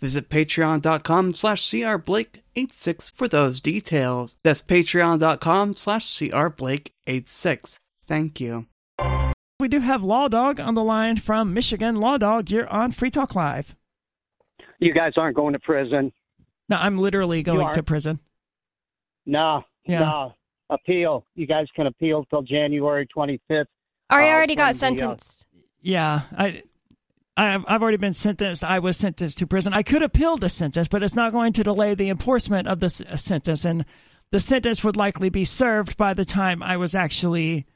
Visit patreon.com slash crblake86 for those details. That's patreon.com slash crblake86. Thank you. We do have Law Dog on the line from Michigan. Law Dog, you're on Free Talk Live. You guys aren't going to prison. No, I'm literally going to prison. No, Yeah. no. Appeal. You guys can appeal till January 25th. Ari uh, already got from the, uh, sentenced. Yeah, I, I've I've already been sentenced. I was sentenced to prison. I could appeal the sentence, but it's not going to delay the enforcement of the uh, sentence, and the sentence would likely be served by the time I was actually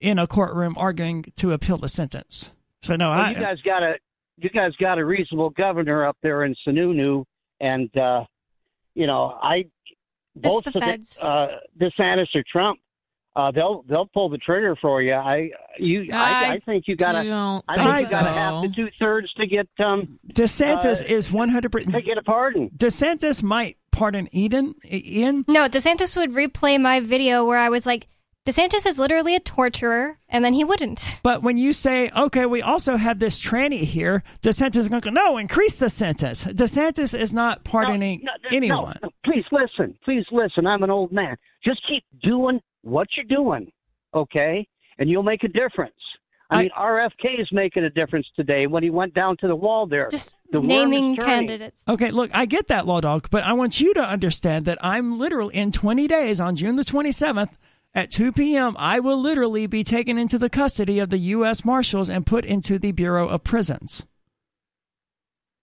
in a courtroom arguing to appeal the sentence. So no, Well, I you guys got a you guys got a reasonable governor up there in Sununu, and uh, you know I It's both the of feds. uh, DeSantis or Trump, uh, they'll they'll pull the trigger for you. I you I, I I think you got to. don't I think think you got to so. have the two thirds to get um DeSantis uh, is 100. to percent get a pardon. DeSantis might pardon Eden. Ian. No, DeSantis would replay my video where I was like, DeSantis is literally a torturer, and then he wouldn't. But when you say, okay, we also have this tranny here, DeSantis is going to go, no, increase the sentence. DeSantis is not pardoning No, no, no, anyone. no, please listen. Please listen. I'm an old man. Just keep doing what you're doing, okay? And you'll make a difference. I, I- mean, RFK is making a difference today when he went down to the wall there. Just The worm naming candidates. Okay, look, I get that, Law Dog, but I want you to understand that I'm literally in 20 days on June the 27th at 2 p.m. I will literally be taken into the custody of the U.S. Marshals and put into the Bureau of Prisons.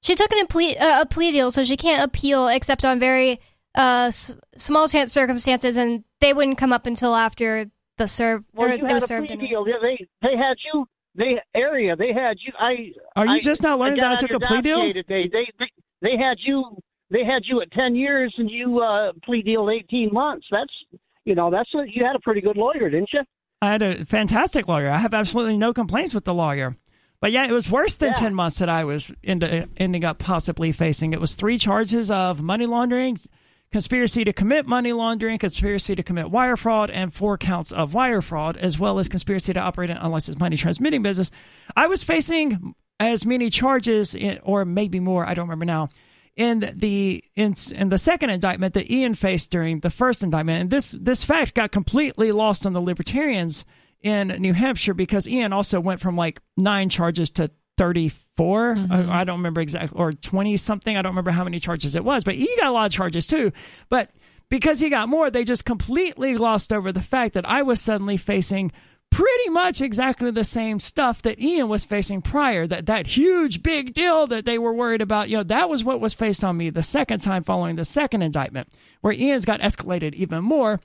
She took an, a, plea, uh, a plea deal, so she can't appeal except on very uh, s- small chance circumstances, and they wouldn't come up until after the serve. Well, you it had a served. plea anyway. deal. They they had you. They area. They had you. I. Are you I- just not learning I that I took a plea deal? dossier Today. They, they they had you. They had you at ten years, and you uh, plea deal eighteen months. That's you know that's a, you had a pretty good lawyer, didn't you? I had a fantastic lawyer. I have absolutely no complaints with the lawyer. But yeah, it was worse than Yeah. 10 months that I was into, ending up possibly facing. It was three charges of money laundering, conspiracy to commit money laundering, conspiracy to commit wire fraud, and four counts of wire fraud, as well as conspiracy to operate an unlicensed money transmitting business. I was facing as many charges, or maybe more, I don't remember now, in the in, in the second indictment that Ian faced during the first indictment. And this this fact got completely lost on the libertarians in New Hampshire because Ian also went from like nine charges to 34. Mm-hmm. I, I don't remember exactly, or 20 something. I don't remember how many charges it was, but he got a lot of charges too. But because he got more, they just completely glossed over the fact that I was suddenly facing pretty much exactly the same stuff that Ian was facing prior. That that huge big deal that they were worried about, you know, that was what was faced on me the second time following the second indictment, where Ian's got escalated even more.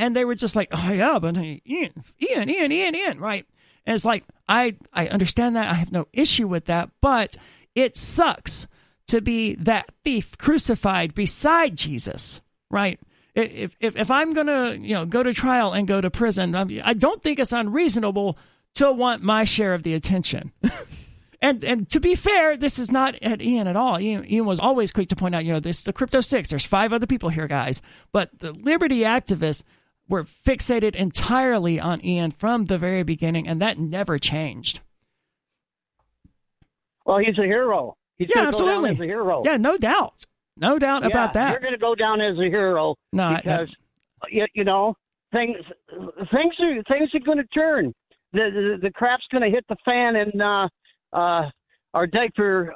And they were just like, oh yeah, but Ian, Ian, Ian, Ian, Ian, right? And it's like I I understand that I have no issue with that, but it sucks to be that thief crucified beside Jesus, right? If if if I'm gonna you know go to trial and go to prison, I don't think it's unreasonable to want my share of the attention. And and to be fair, this is not at Ian at all. Ian, Ian was always quick to point out, you know, this is the crypto six. There's five other people here, guys. But the liberty activists were fixated entirely on Ian from the very beginning, and that never changed. Well, he's a hero. He's Yeah, absolutely. Go down as a hero. Yeah, no doubt, no doubt Yeah, about that. You're going to go down as a hero No, because you, you know things things are things are going to turn. The, the the crap's going to hit the fan, and uh, uh, our diaper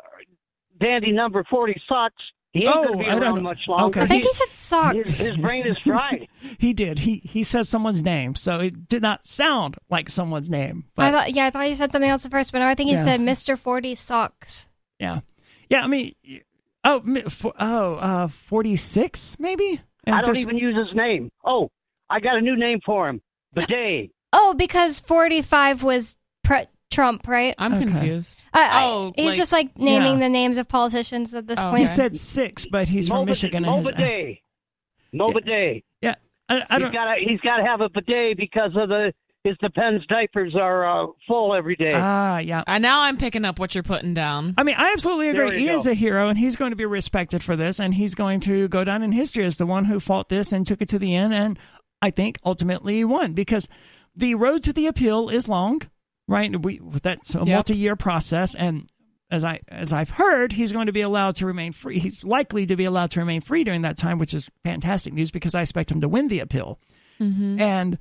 dandy number forty sucks. He ain't Oh, going to be I around much longer. Okay. I think He- he said socks. His, his brain is fried. He did. He he said someone's name, so it did not sound like someone's name. But I thought, yeah, I thought he said something else at first, but I think he Yeah. said Mr. Forty Socks. yeah, yeah. I mean, oh, for, oh, uh, forty six maybe. And I don't just- even use his name. Oh, I got a new name for him. Bidet. Oh, because forty-five was pre- Trump, right? I'm Okay. confused. I, I, Oh, he's like- just like naming Yeah. the names of politicians at this Oh, point. He Okay. said six, but he's from Michigan. Mo and his- bidet. Mo bidet. yeah, I, I He's don't. got he's got to have a bidet because of the his depends diapers are uh, full every day. Ah, yeah. Uh, now I'm picking up what you're putting down. I mean, I absolutely There agree. you Ian's go. a hero, and he's going to be respected for this, and he's going to go down in history as the one who fought this and took it to the end, and I think ultimately won because the road to the appeal is long, right? We that's a Yep. multi-year process, and as I as I've heard, he's going to be allowed to remain free. He's likely to be allowed to remain free during that time, which is fantastic news because I expect him to win the appeal. And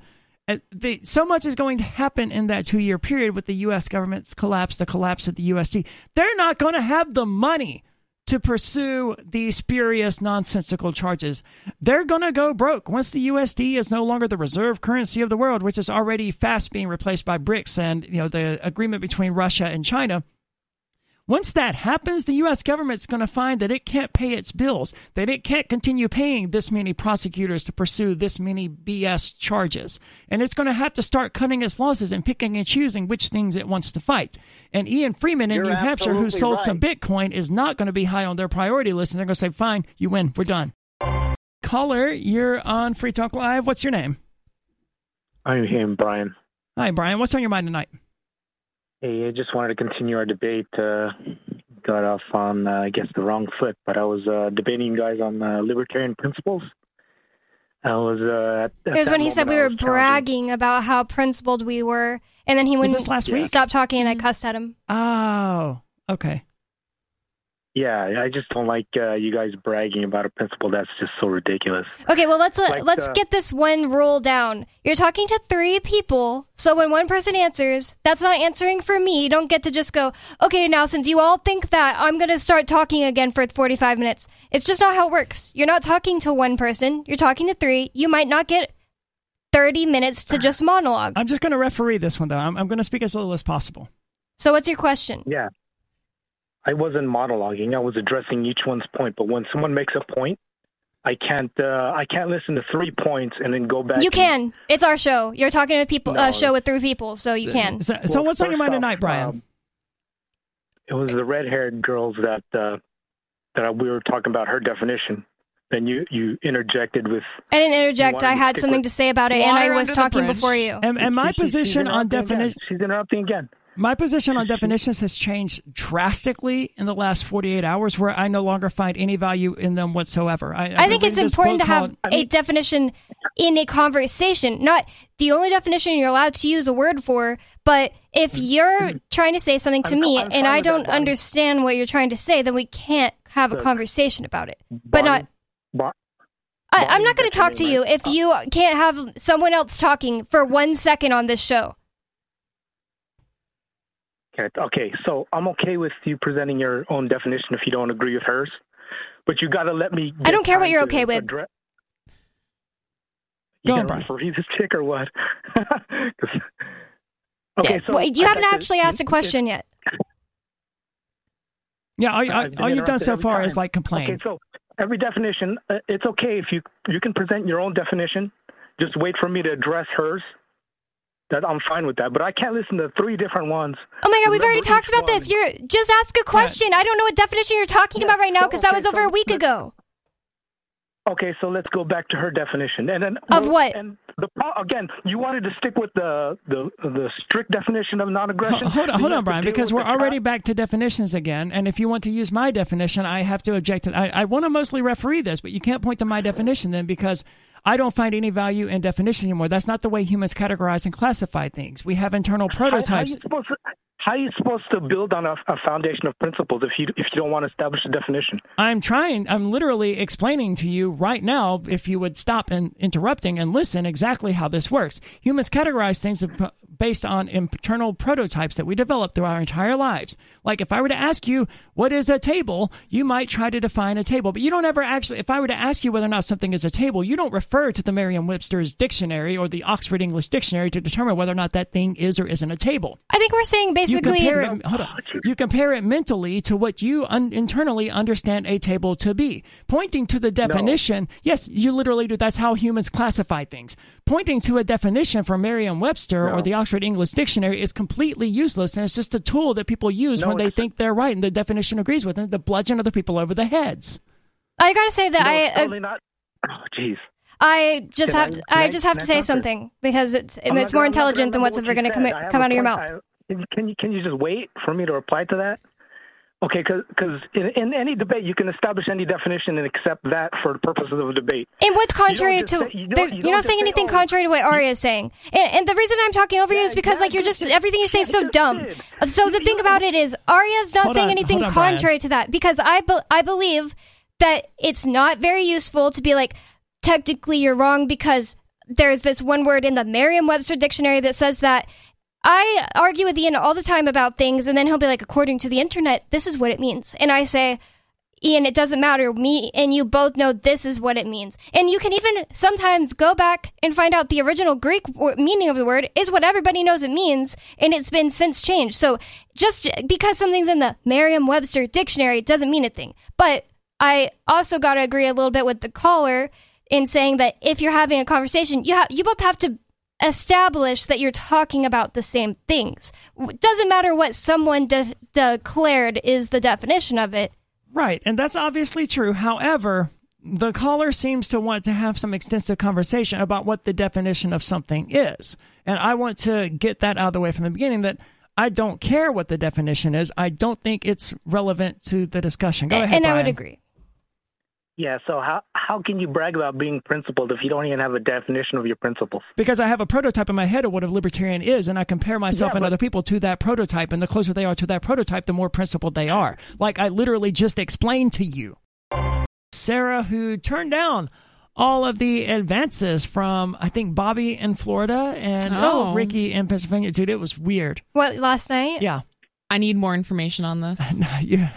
uh, the, so much is going to happen in that two year period with the U.S. government's collapse, the collapse of the USD. They're not going to have the money to pursue these spurious, nonsensical charges. They're going to go broke once the USD is no longer the reserve currency of the world, which is already fast being replaced by BRICS and you know the agreement between Russia and China. Once that happens, the U.S. government's going to find that it can't pay its bills, that it can't continue paying this many prosecutors to pursue this many BS charges. And it's going to have to start cutting its losses and picking and choosing which things it wants to fight. And Ian Freeman in You're New Hampshire, who sold right. some Bitcoin, is not going to be high on their priority list. And they're going to say, fine, you win, we're done. Caller, you're on Free Talk Live. What's your name? I'm him, Brian. Hi, Brian. What's on your mind tonight? Hey, I just wanted to continue our debate. Uh, got off on, uh, I guess, the wrong foot, but I was uh, debating you guys on uh, libertarian principles. I was. Uh, at, It was when he said we were bragging about how principled we were, and then he Was wouldn't this last week? stop talking, and I cussed at him. Oh, okay. Yeah, I just don't like uh, you guys bragging about a principle that's just so ridiculous. Okay, well let's uh, Like, let's uh, get this one rule down. You're talking to three people, so when one person answers, that's not answering for me. You don't get to just go, okay, now since you all think that, I'm gonna start talking again for 45 minutes. It's just not how it works. You're not talking to one person. You're talking to three. You might not get 30 minutes to just monologue. I'm just going to referee this one, though. I'm, I'm going to speak as little as possible. So what's your question? Yeah. I wasn't monologuing. I was addressing each one's point. But when someone makes a point, I can't. Uh, I can't listen to three points and then go back. You and- can. It's our show. You're talking to people. No. A show with three people, so you can. So, so Well, what's on your mind off, tonight, Brian? um, it was the red-haired girls that uh, that we were talking about her definition. Then you you interjected with I didn't interject. I had stick something with- to say about it, and I was talking before you. and, and my She- she's position on definition. She's interrupting again. My position on definitions has changed drastically in the last 48 hours, where I no longer find any value in them whatsoever. I, I think it's important to have called, a definition in a conversation, not the only definition you're allowed to use a word for. But if you're trying to say something to I'm- me I'm and I don't understand what you're trying to say, then we can't have a conversation about it. But not. Bar- I, I'm not going to talk to you if you can't have someone else talking for one second on this show. Okay, okay, so I'm okay with you presenting your own definition if you don't agree with hers, but you got to let me. I don't care what you're okay with. address- Go You on, gonna Brian. referee this chick or what? 'Cause- okay, so well, you I haven't got to- actually asked a question yet. Yeah, all, all, all you've done so far time. is like complain. Okay, so every definition, uh, it's okay if you you can present your own definition. Just wait for me to address hers. That I'm fine with that, but I can't listen to three different ones. Oh my god, we've already talked each about this. You're just ask a question. I don't know what definition you're talking Yeah, about right now so- because that was over so a week ago. Okay, so let's go back to her definition, and then Of what? And the again, you wanted to stick with the the the strict definition of non-aggression. Hold on, hold on, Brian, because we're already fact- back to definitions again. And if you want to use my definition, I have to object to I, I want to mostly referee this, but you can't point to my definition then because I don't find any value in definition anymore. That's not the way humans categorize and classify things. We have internal How, how, are prototypes. you supposed to, how are you supposed to build on a, a foundation of principles if you if you don't want to establish a definition? I'm trying, I'm literally explaining to you right now, if you would stop and interrupting and listen, exactly how this works. Humans categorize things based on internal prototypes that we develop through our entire lives. Like if I were to ask you, what is a table? You might try to define a table, but you don't ever actually, if I were to ask you whether or not something is a table, you don't refer to the Merriam Webster's dictionary or the Oxford English Dictionary to determine whether or not that thing is or isn't a table. I think we're saying You compare it. Hold on. You compare it mentally to what you un- internally understand a table to be. Pointing to the definition, yes, you literally do. That's how humans classify things. Pointing to a definition from Merriam-Webster or the Oxford English Dictionary is completely useless, and it's just a tool that people use No, when they think they're right and the definition agrees with them to bludgeon other people over the heads. I gotta say that No, I it's uh, totally not. Oh, jeez. I just Can have I- to, can I I- just have to say something because it's I'm it's more gonna- I'm not gonna intelligent than what's ever going to come come out of your point. mouth. I- Can you can you just wait for me to reply to that? Okay, because in, in any debate you can establish any definition and accept that for the purposes of a debate. And what's contrary to say- you don't- there's- you you're don't saying say, anything "Oh, contrary to what Aria is saying. And, and the reason I'm talking over you is because yeah, like you're just just- everything you say is so dumb. did. So the You thing don't- about it is Aria's not saying on, anything hold on, Brian. contrary to that because I be- I believe that it's not very useful to be like technically you're wrong because there's this one word in the Merriam-Webster dictionary that says that I argue with Ian all the time about things, and then he'll be like, according to the internet, this is what it means. And I say, Ian, it doesn't matter. Me and you both know this is what it means. And you can even sometimes go back and find out the original Greek meaning of the word is what everybody knows it means, and it's been since changed. So just because something's in the Merriam Webster dictionary doesn't mean a thing. But I also got to agree a little bit with the caller in saying that if you're having a conversation, you, ha- you both have to establish that you're talking about the same things. W- Doesn't matter what someone de- declared is the definition of it. Right, and that's obviously true. However, the caller seems to want to have some extensive conversation about what the definition of something is. And I want to get that out of the way from the beginning that I don't care what the definition is. I don't think it's relevant to the discussion. Go ahead, and I would agree. Yeah, so how how can you brag about being principled if you don't even have a definition of your principles? Because I have a prototype in my head of what a libertarian is, and I compare myself Yeah, and but- other people to that prototype. And the closer they are to that prototype, the more principled they are. Like I literally just explained to you. Sarah, who turned down all of the advances from, I think, Bobby in Florida and Oh. oh. Ricky in Pennsylvania. Dude, it was weird. What last night? Yeah. I need more information on this. yeah.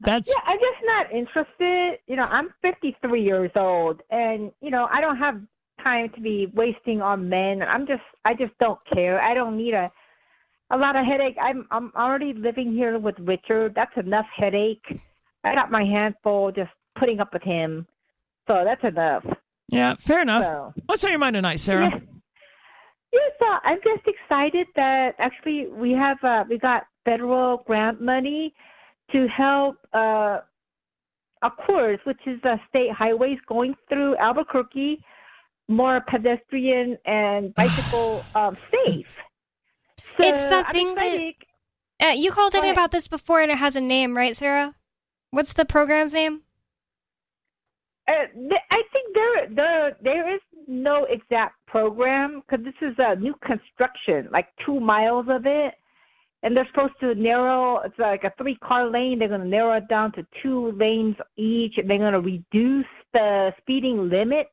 That's Yeah, I'm just not interested. You know, I'm 53 years old, and you know, I don't have time to be wasting on men. I'm just, I just don't care. I don't need a, a lot of headache. I'm, I'm already living here with Richard. That's enough headache. I got my hands full just putting up with him, so that's enough. yeah, fair enough. So. What's on your mind tonight, Sarah? Yeah. Yes, uh, I'm just excited that actually we have uh, we got federal grant money to help uh, a course, which is uh, state highways going through Albuquerque, more pedestrian and bicycle um, safe. So It's the I'm thing that- Uh, you called in about this before, and it has a name, right, Sarah? What's the program's name? Uh, th- I think there there there is no exact program because this is a new construction, like two miles of it, and they're supposed to narrow. It's like a three car lane. They're going to narrow it down to two lanes each, and they're going to reduce the speeding limit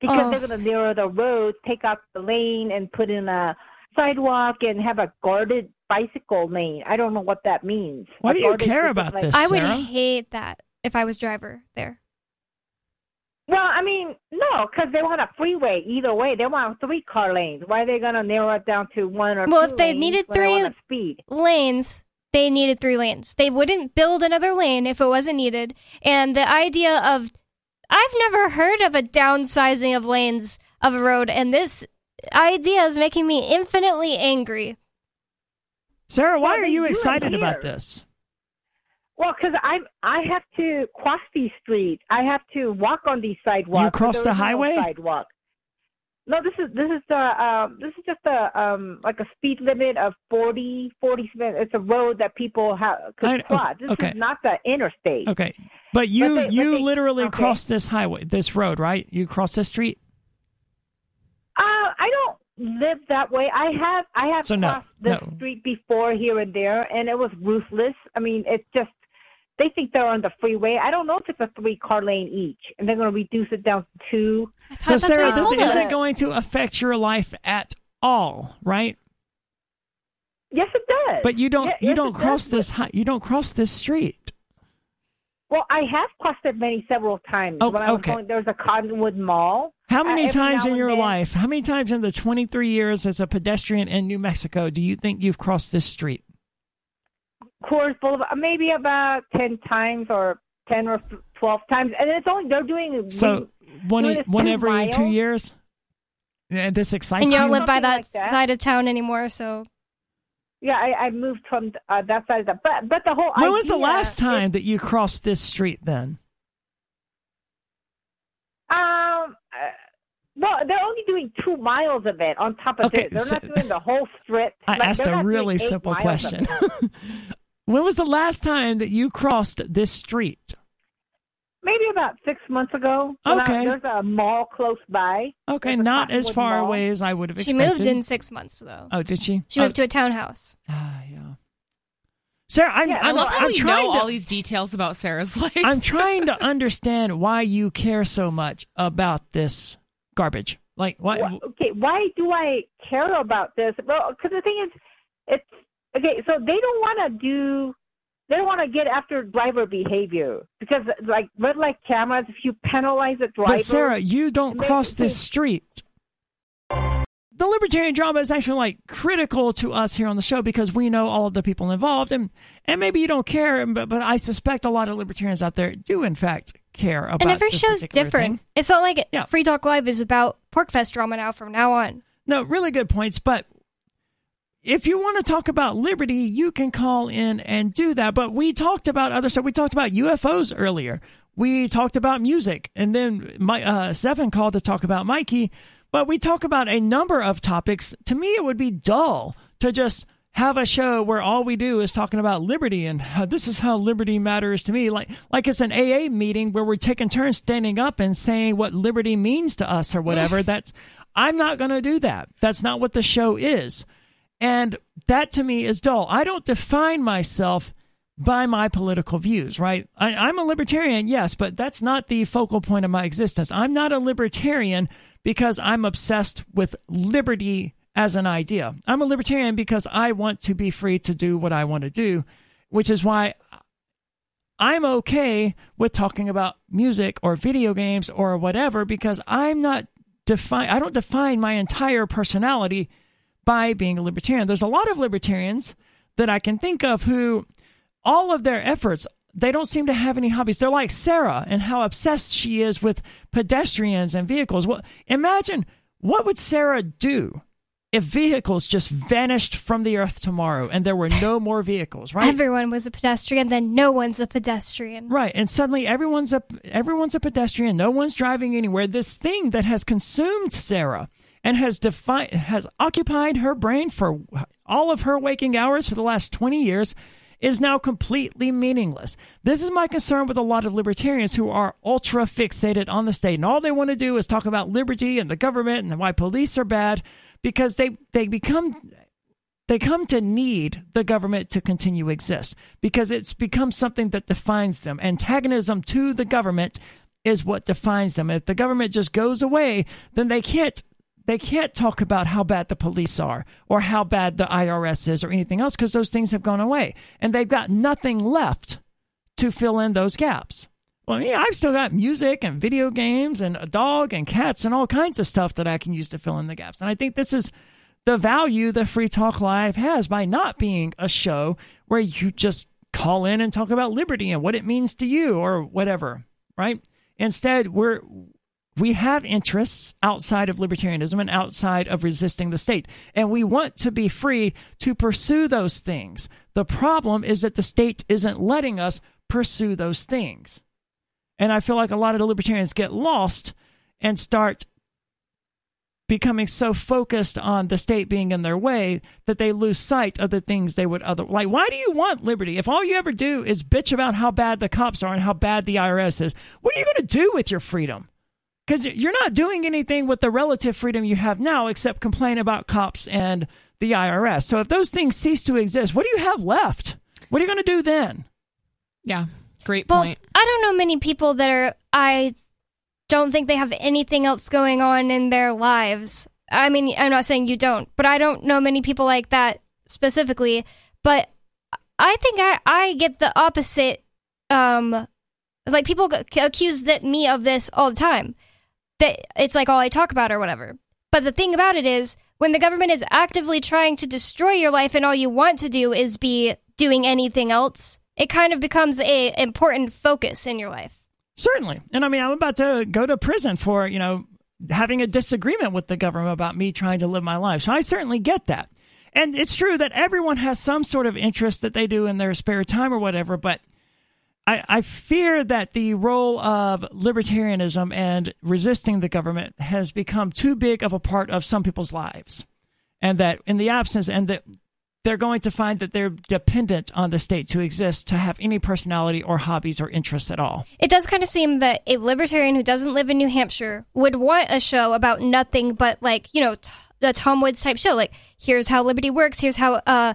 because Oh. they're going to narrow the road take out the lane, and put in a sidewalk and have a guarded bicycle lane. I don't know what that means. Why A do you care about lane. this? I would hate that if I was driver there. Well, I mean, no, because they want a freeway either way. They want three car lanes. Why are they going to narrow it down to one or Well, two if they lanes needed when they three- speed? lanes, they needed three lanes. They wouldn't build another lane if it wasn't needed. And the idea of I've never heard of a downsizing of lanes of a road, and this idea is making me infinitely angry. Sarah, why Well, are you excited about this? Well, because I I have to cross these streets. I have to walk on these sidewalks. You cross the is no highway? sidewalk. No, this is this is the um this is just a um like a speed limit of 40 40 It's a road that people have I- could cross. This okay. is not the interstate. Okay, but you they- but you they- literally okay. cross this highway, this road, right? You cross this street. Uh, I don't live that way. I have I have So no, crossed the no. street before here and there, and it was ruthless. I mean, it's just they think they're on the freeway. I don't know if it's a three car lane each, and they're going to reduce it down to two. So Sarah, this told isn't us. going to affect your life at all, right? Yes, it does. But you don't Ye- you don't cross does. this you don't cross this street. Well, I have crossed it many several times. Oh, when I was okay. going, there was a Cottonwood Mall. How Uh, many every times in your then- life, how many times in the 23 years as a pedestrian in New Mexico do you think you've crossed this street? Coors Boulevard, maybe about ten times or ten or twelve times, and it's only they're doing So one doing e- one two every two miles? years? And this excites And you don't you? live by that, like that. side of town anymore, so Yeah, I, I moved from uh, that side of the but but the whole when was the idea last is- time that you crossed this street then? Um. Uh, well, they're only doing two miles of it on top of Okay, this. They're so- not doing the whole strip. I Like, asked a really simple question. it. when was the last time that you crossed this street? Maybe about six months ago. when I- Okay. there's a mall close by. Okay, There's not as far Mall. away as I would have expected. she moved in six months though. Oh, did she? She moved to a townhouse. Ah, yeah. Sarah, I'm, Yeah, I I'm, love how I'm we know to, all these details about Sarah's life. I'm trying to understand why you care so much about this garbage. Like, why? Wh- okay, why do I care about this? Well, because the thing is, it's okay. So they don't want to do. They don't want to get after driver behavior because, like red light cameras, if you penalize a driver, But Sarah, you don't cross this street. The libertarian drama is actually like critical to us here on the show because we know all of the people involved, and and maybe you don't care, but but I suspect a lot of libertarians out there do in fact care about. and every this show's different. thing. It's not like Yeah. Free Talk Live is about Porcfest drama now from now on. No, really good points. But if you want to talk about liberty, you can call in and do that. But we talked about other stuff. We talked about UFOs earlier. We talked about music, and then my uh, Seven called to talk about Mikey. But we talk about a number of topics. To me, it would be dull to just have a show where all we do is talking about liberty and how this is how liberty matters to me like like it's an AA meeting where we're taking turns standing up and saying what liberty means to us or whatever that's I'm not going to do that that's not what the show is and that to me is dull. I don't define myself by my political views right? I, I'm a libertarian yes but that's not the focal point of my existence. I'm not a libertarian because I'm obsessed with liberty as an idea. I'm a libertarian because I want to be free to do what I want to do, which is why I'm okay with talking about music or video games or whatever because I'm not define I don't define my entire personality by being a libertarian. There's a lot of libertarians that I can think of who all of their efforts they don't seem to have any hobbies. They're like Sarah and how obsessed she is with pedestrians and vehicles. Well, imagine what would Sarah do if vehicles just vanished from the earth tomorrow and there were no more vehicles, right? Everyone was a pedestrian, then no one's a pedestrian. Right, and suddenly everyone's a everyone's a pedestrian. No one's driving anywhere. This thing that has consumed Sarah and has defi- has occupied her brain for all of her waking hours for the last 20 years is now completely meaningless. This is my concern with a lot of libertarians who are ultra fixated on the state and all they want to do is talk about liberty and the government and why police are bad because they they become they come to need the government to continue exist because it's become something that defines them. Antagonism to the government is what defines them. If the government just goes away, then they can't they can't talk about how bad the police are or how bad the IRS is or anything else because those things have gone away and they've got nothing left to fill in those gaps. Well, yeah, I've still got music and video games and a dog and cats and all kinds of stuff that I can use to fill in the gaps. And I think this is the value that Free Talk Live has by not being a show where you just call in and talk about liberty and what it means to you or whatever, right? Instead, we're we have interests outside of libertarianism and outside of resisting the state, and we want to be free to pursue those things. The problem is that the state isn't letting us pursue those things. And I feel like a lot of the libertarians get lost and start becoming so focused on the state being in their way that they lose sight of the things they would other like why do you want liberty if all you ever do is bitch about how bad the cops are and how bad the IRS is what are you going to do with your freedom because you're not doing anything with the relative freedom you have now except complain about cops and the IRS so if those things cease to exist what do you have left what are you going to do then yeah great Well, point I don't know many people that are. I don't think they have anything else going on in their lives. I mean, I'm not saying you don't, but I don't know many people like that specifically. But I think I, I get the opposite. Um, like people accuse that me of this all the time. That it's like all I talk about or whatever. But the thing about it is, when the government is actively trying to destroy your life, and all you want to do is be doing anything else, it kind of becomes a important focus in your life. Certainly. And I mean, I'm about to go to prison for, you know, having a disagreement with the government about me trying to live my life. So I certainly get that. And it's true that everyone has some sort of interest that they do in their spare time or whatever, but I, I fear that the role of libertarianism and resisting the government has become too big of a part of some people's lives. And that in the absence, and that they're going to find that they're dependent on the state to exist to have any personality or hobbies or interests at all. It does kind of seem that a libertarian who doesn't live in New Hampshire would want a show about nothing but like you know the Tom Woods type show. Like here's how liberty works. Here's how uh,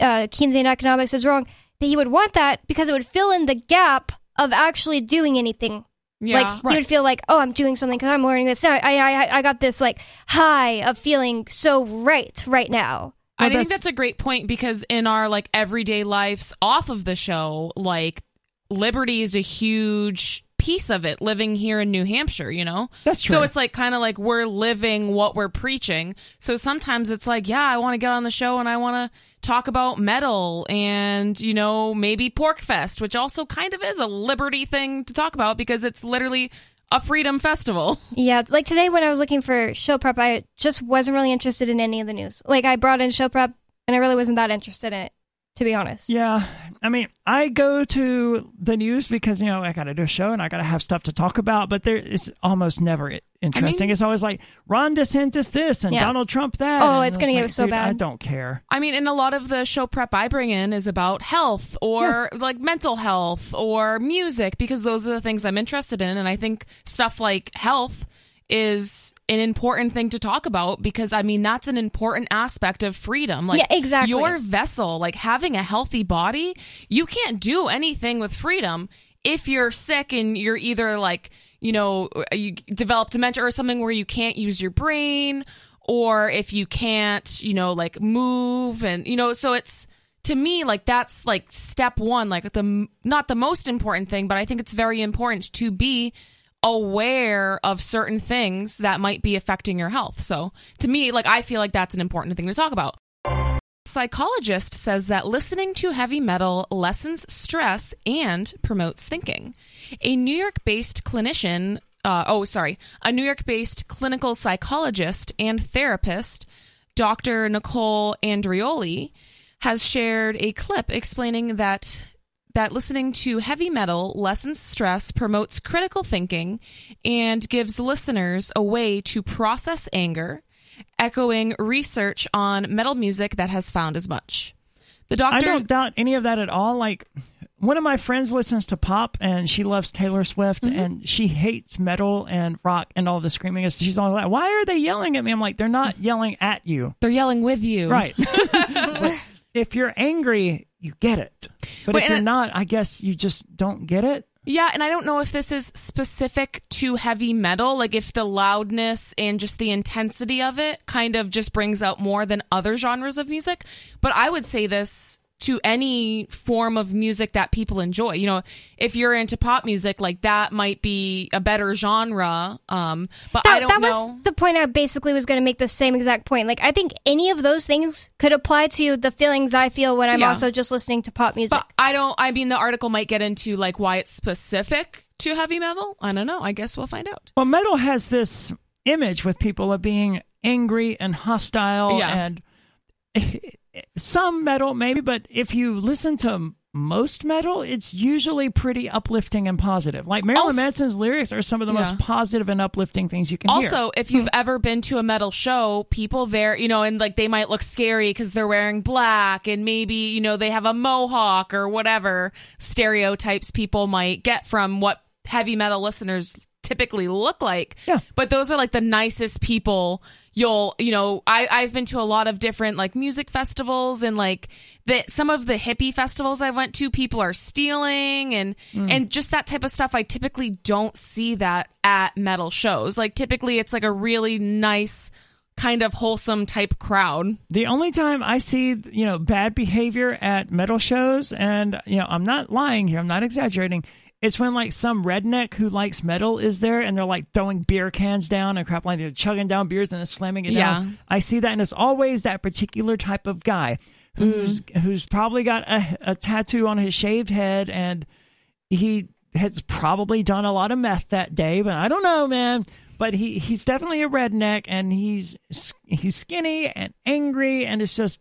uh, Keynesian economics is wrong. That he would want that because it would fill in the gap of actually doing anything. Yeah, like he would feel like, oh, I'm doing something because I'm learning this. I, I, I, I got this like high of feeling so right right now. I think that's- that's a great point because in our like everyday lives off of the show, like liberty is a huge piece of it living here in New Hampshire, you know? That's true. So it's like kind of like we're living what we're preaching. So sometimes it's like, yeah, I want to get on the show and I want to talk about metal and, you know, maybe Porcfest, which also kind of is a liberty thing to talk about because it's literally a freedom festival. Yeah, like today when I was looking for show prep, I just wasn't really interested in any of the news. Like I brought in show prep, and I really wasn't that interested in it, to be honest. Yeah. I mean, I go to the news because, you know, I got to do a show and I got to have stuff to talk about, but there is almost never interesting. it's always like Ron DeSantis this and Yeah. Donald Trump that. Oh, and it's gonna like, get so bad. I don't care. I mean, and a lot of the show prep I bring in is about health or like mental health or music because those are the things I'm interested in. And I think stuff like health is an important thing to talk about because I mean, that's an important aspect of freedom. Like, Yeah, exactly. Your vessel, like having a healthy body, you can't do anything with freedom if you're sick and you're either like, you know, you develop dementia or something where you can't use your brain or if you can't, you know, like move and, you know, so it's, to me, like that's like step one, like the, not the most important thing, but I think it's very important to be aware of certain things that might be affecting your health. So to me, like I feel like that's an important thing to talk about. Psychologist says that listening to heavy metal lessens stress and promotes thinking. A New York based clinician, uh, oh, sorry, a New York based clinical psychologist and therapist, Dr. Nicole Andrioli, has shared a clip explaining that that listening to heavy metal lessens stress, promotes critical thinking, and gives listeners a way to process anger echoing research on metal music that has found as much. The doctor. I don't doubt any of that at all. Like one of my friends listens to pop and she loves Taylor Swift Mm-hmm. and she hates metal and rock and all the screaming. She's all like, "Why are they yelling at me?" I'm like, "They're not yelling at you, they're yelling with you. right?" Like, if you're angry, you get it, but Wait, if you're not, I guess you just don't get it. Yeah, and I don't know if this is specific to heavy metal, like if the loudness and just the intensity of it kind of just brings out more than other genres of music. But I would say this to any form of music that people enjoy. You know, if you're into pop music, like that might be a better genre. Um, but That, I don't that know. was the point I basically was going to make the same exact point. Like, I think any of those things could apply to the feelings I feel when I'm Yeah. also just listening to pop music. But I don't. I mean, the article might get into like why it's specific to heavy metal. I don't know. I guess we'll find out. Well, metal has this image with people of being angry and hostile Yeah. and some metal maybe, but if you listen to most metal, it's usually pretty uplifting and positive. Like Marilyn Also- Manson's lyrics are some of the Yeah. most positive and uplifting things you can hear. Also, if you've ever been to a metal show, people there, you know, and like they might look scary because they're wearing black and maybe, you know, they have a mohawk or whatever stereotypes people might get from what heavy metal listeners typically look like. Yeah. But those are like the nicest people you'll, you know, I, I've been to a lot of different like music festivals and like the some of the hippie festivals I went to, people are stealing and mm. and just that type of stuff. I typically don't see that at metal shows. Like typically it's like a really nice kind of wholesome type crowd. The only time I see, you know, bad behavior at metal shows, and you know, I'm not lying here, I'm not exaggerating. It's when like some redneck who likes metal is there, and they're like throwing beer cans down and crap like they're chugging down beers and then slamming it Yeah. down. I see that, and it's always that particular type of guy who's mm. who's probably got a, a tattoo on his shaved head, and he has probably done a lot of meth that day, but I don't know, man. But he he's definitely a redneck, and he's he's skinny and angry, and it's just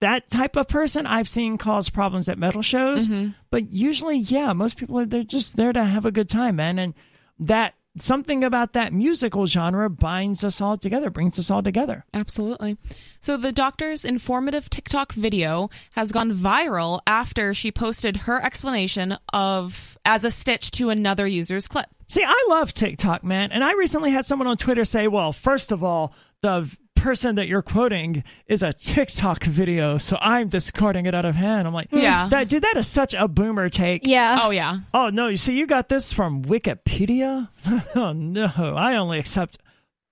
that type of person I've seen cause problems at metal shows. Mm-hmm. But usually, yeah, most people are they're just there to have a good time, man, and that something about that musical genre binds us all together, brings us all together. Absolutely. So the doctor's informative TikTok video has gone viral after she posted her explanation of as a stitch to another user's clip. See, I love TikTok, man. And I recently had someone on Twitter say, well, first of all, the person that you're quoting is a TikTok video, so I'm discarding it out of hand. I'm like, Yeah. that, dude, that is such a boomer take. yeah. Oh yeah. Oh, no, you see, you got this from Wikipedia? oh, no, I only accept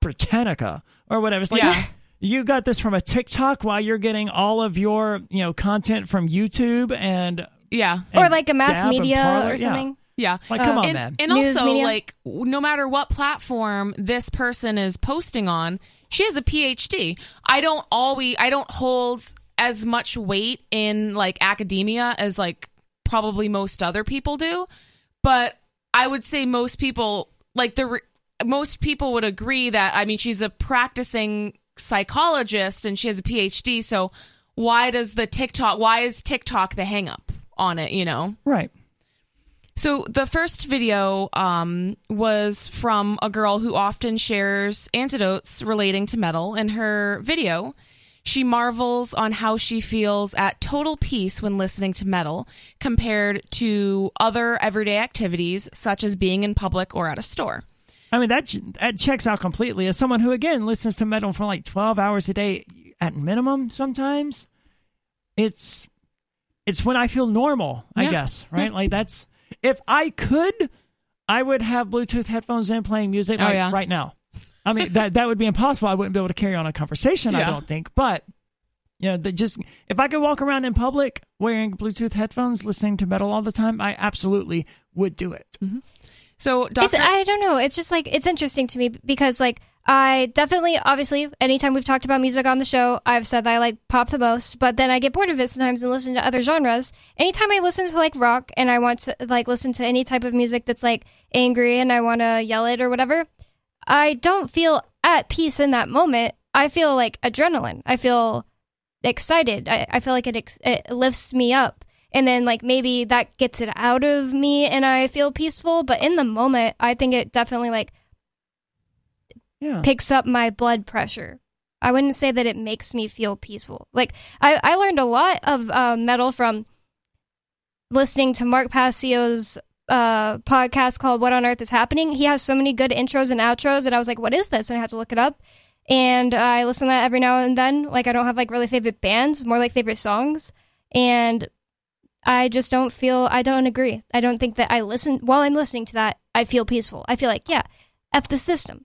Britannica or whatever. It's like, Yeah. you got this from a TikTok while you're getting all of your, you know, content from YouTube and. Yeah. or like a mass Gab media or something. Yeah. Like, come Uh, on, and, man. and News also, media? like, no matter what platform this person is posting on, she has a PhD. I don't always, I don't hold as much weight in like academia as like probably most other people do, but I would say most people, like the, most people would agree that, I mean, she's a practicing psychologist and she has a PhD. So why does the TikTok, why is TikTok the hang up on it, you know? Right. So the first video um, was from a girl who often shares anecdotes relating to metal. In her video, she marvels on how she feels at total peace when listening to metal compared to other everyday activities such as being in public or at a store. I mean that that checks out completely. As someone who again listens to metal for like twelve hours a day at minimum, sometimes it's it's when I feel normal. I Yeah. guess right. Like that's if I could, I would have Bluetooth headphones in playing music Oh, like yeah. right now. I mean that that would be impossible. I wouldn't be able to carry on a conversation. I don't think, but. You know, the, just if I could walk around in public wearing Bluetooth headphones, listening to metal all the time, I absolutely would do it. Mm-hmm. So, Doctor, I don't know. It's just like it's interesting to me because like I definitely obviously anytime we've talked about music on the show, I've said that I like pop the most, but then I get bored of it sometimes and listen to other genres. Anytime I listen to like rock and I want to like listen to any type of music that's like angry and I want to yell it or whatever, I don't feel at peace in that moment. I feel like adrenaline. I feel excited. I, I feel like it ex- it lifts me up. And then like maybe that gets it out of me and I feel peaceful, but in the moment I think it definitely like Yeah. picks up my blood pressure. I wouldn't say that it makes me feel peaceful. Like I, I learned a lot of uh, metal from listening to Mark Passio's uh, podcast called "What on Earth Is Happening." He has so many good intros and outros, and I was like, "What is this?" And I had to look it up. And I listen to that every now and then. Like I don't have like really favorite bands, more like favorite songs. And I just don't feel. I don't agree. I don't think that I listen while I'm listening to that. I feel peaceful. I feel like yeah, f the system.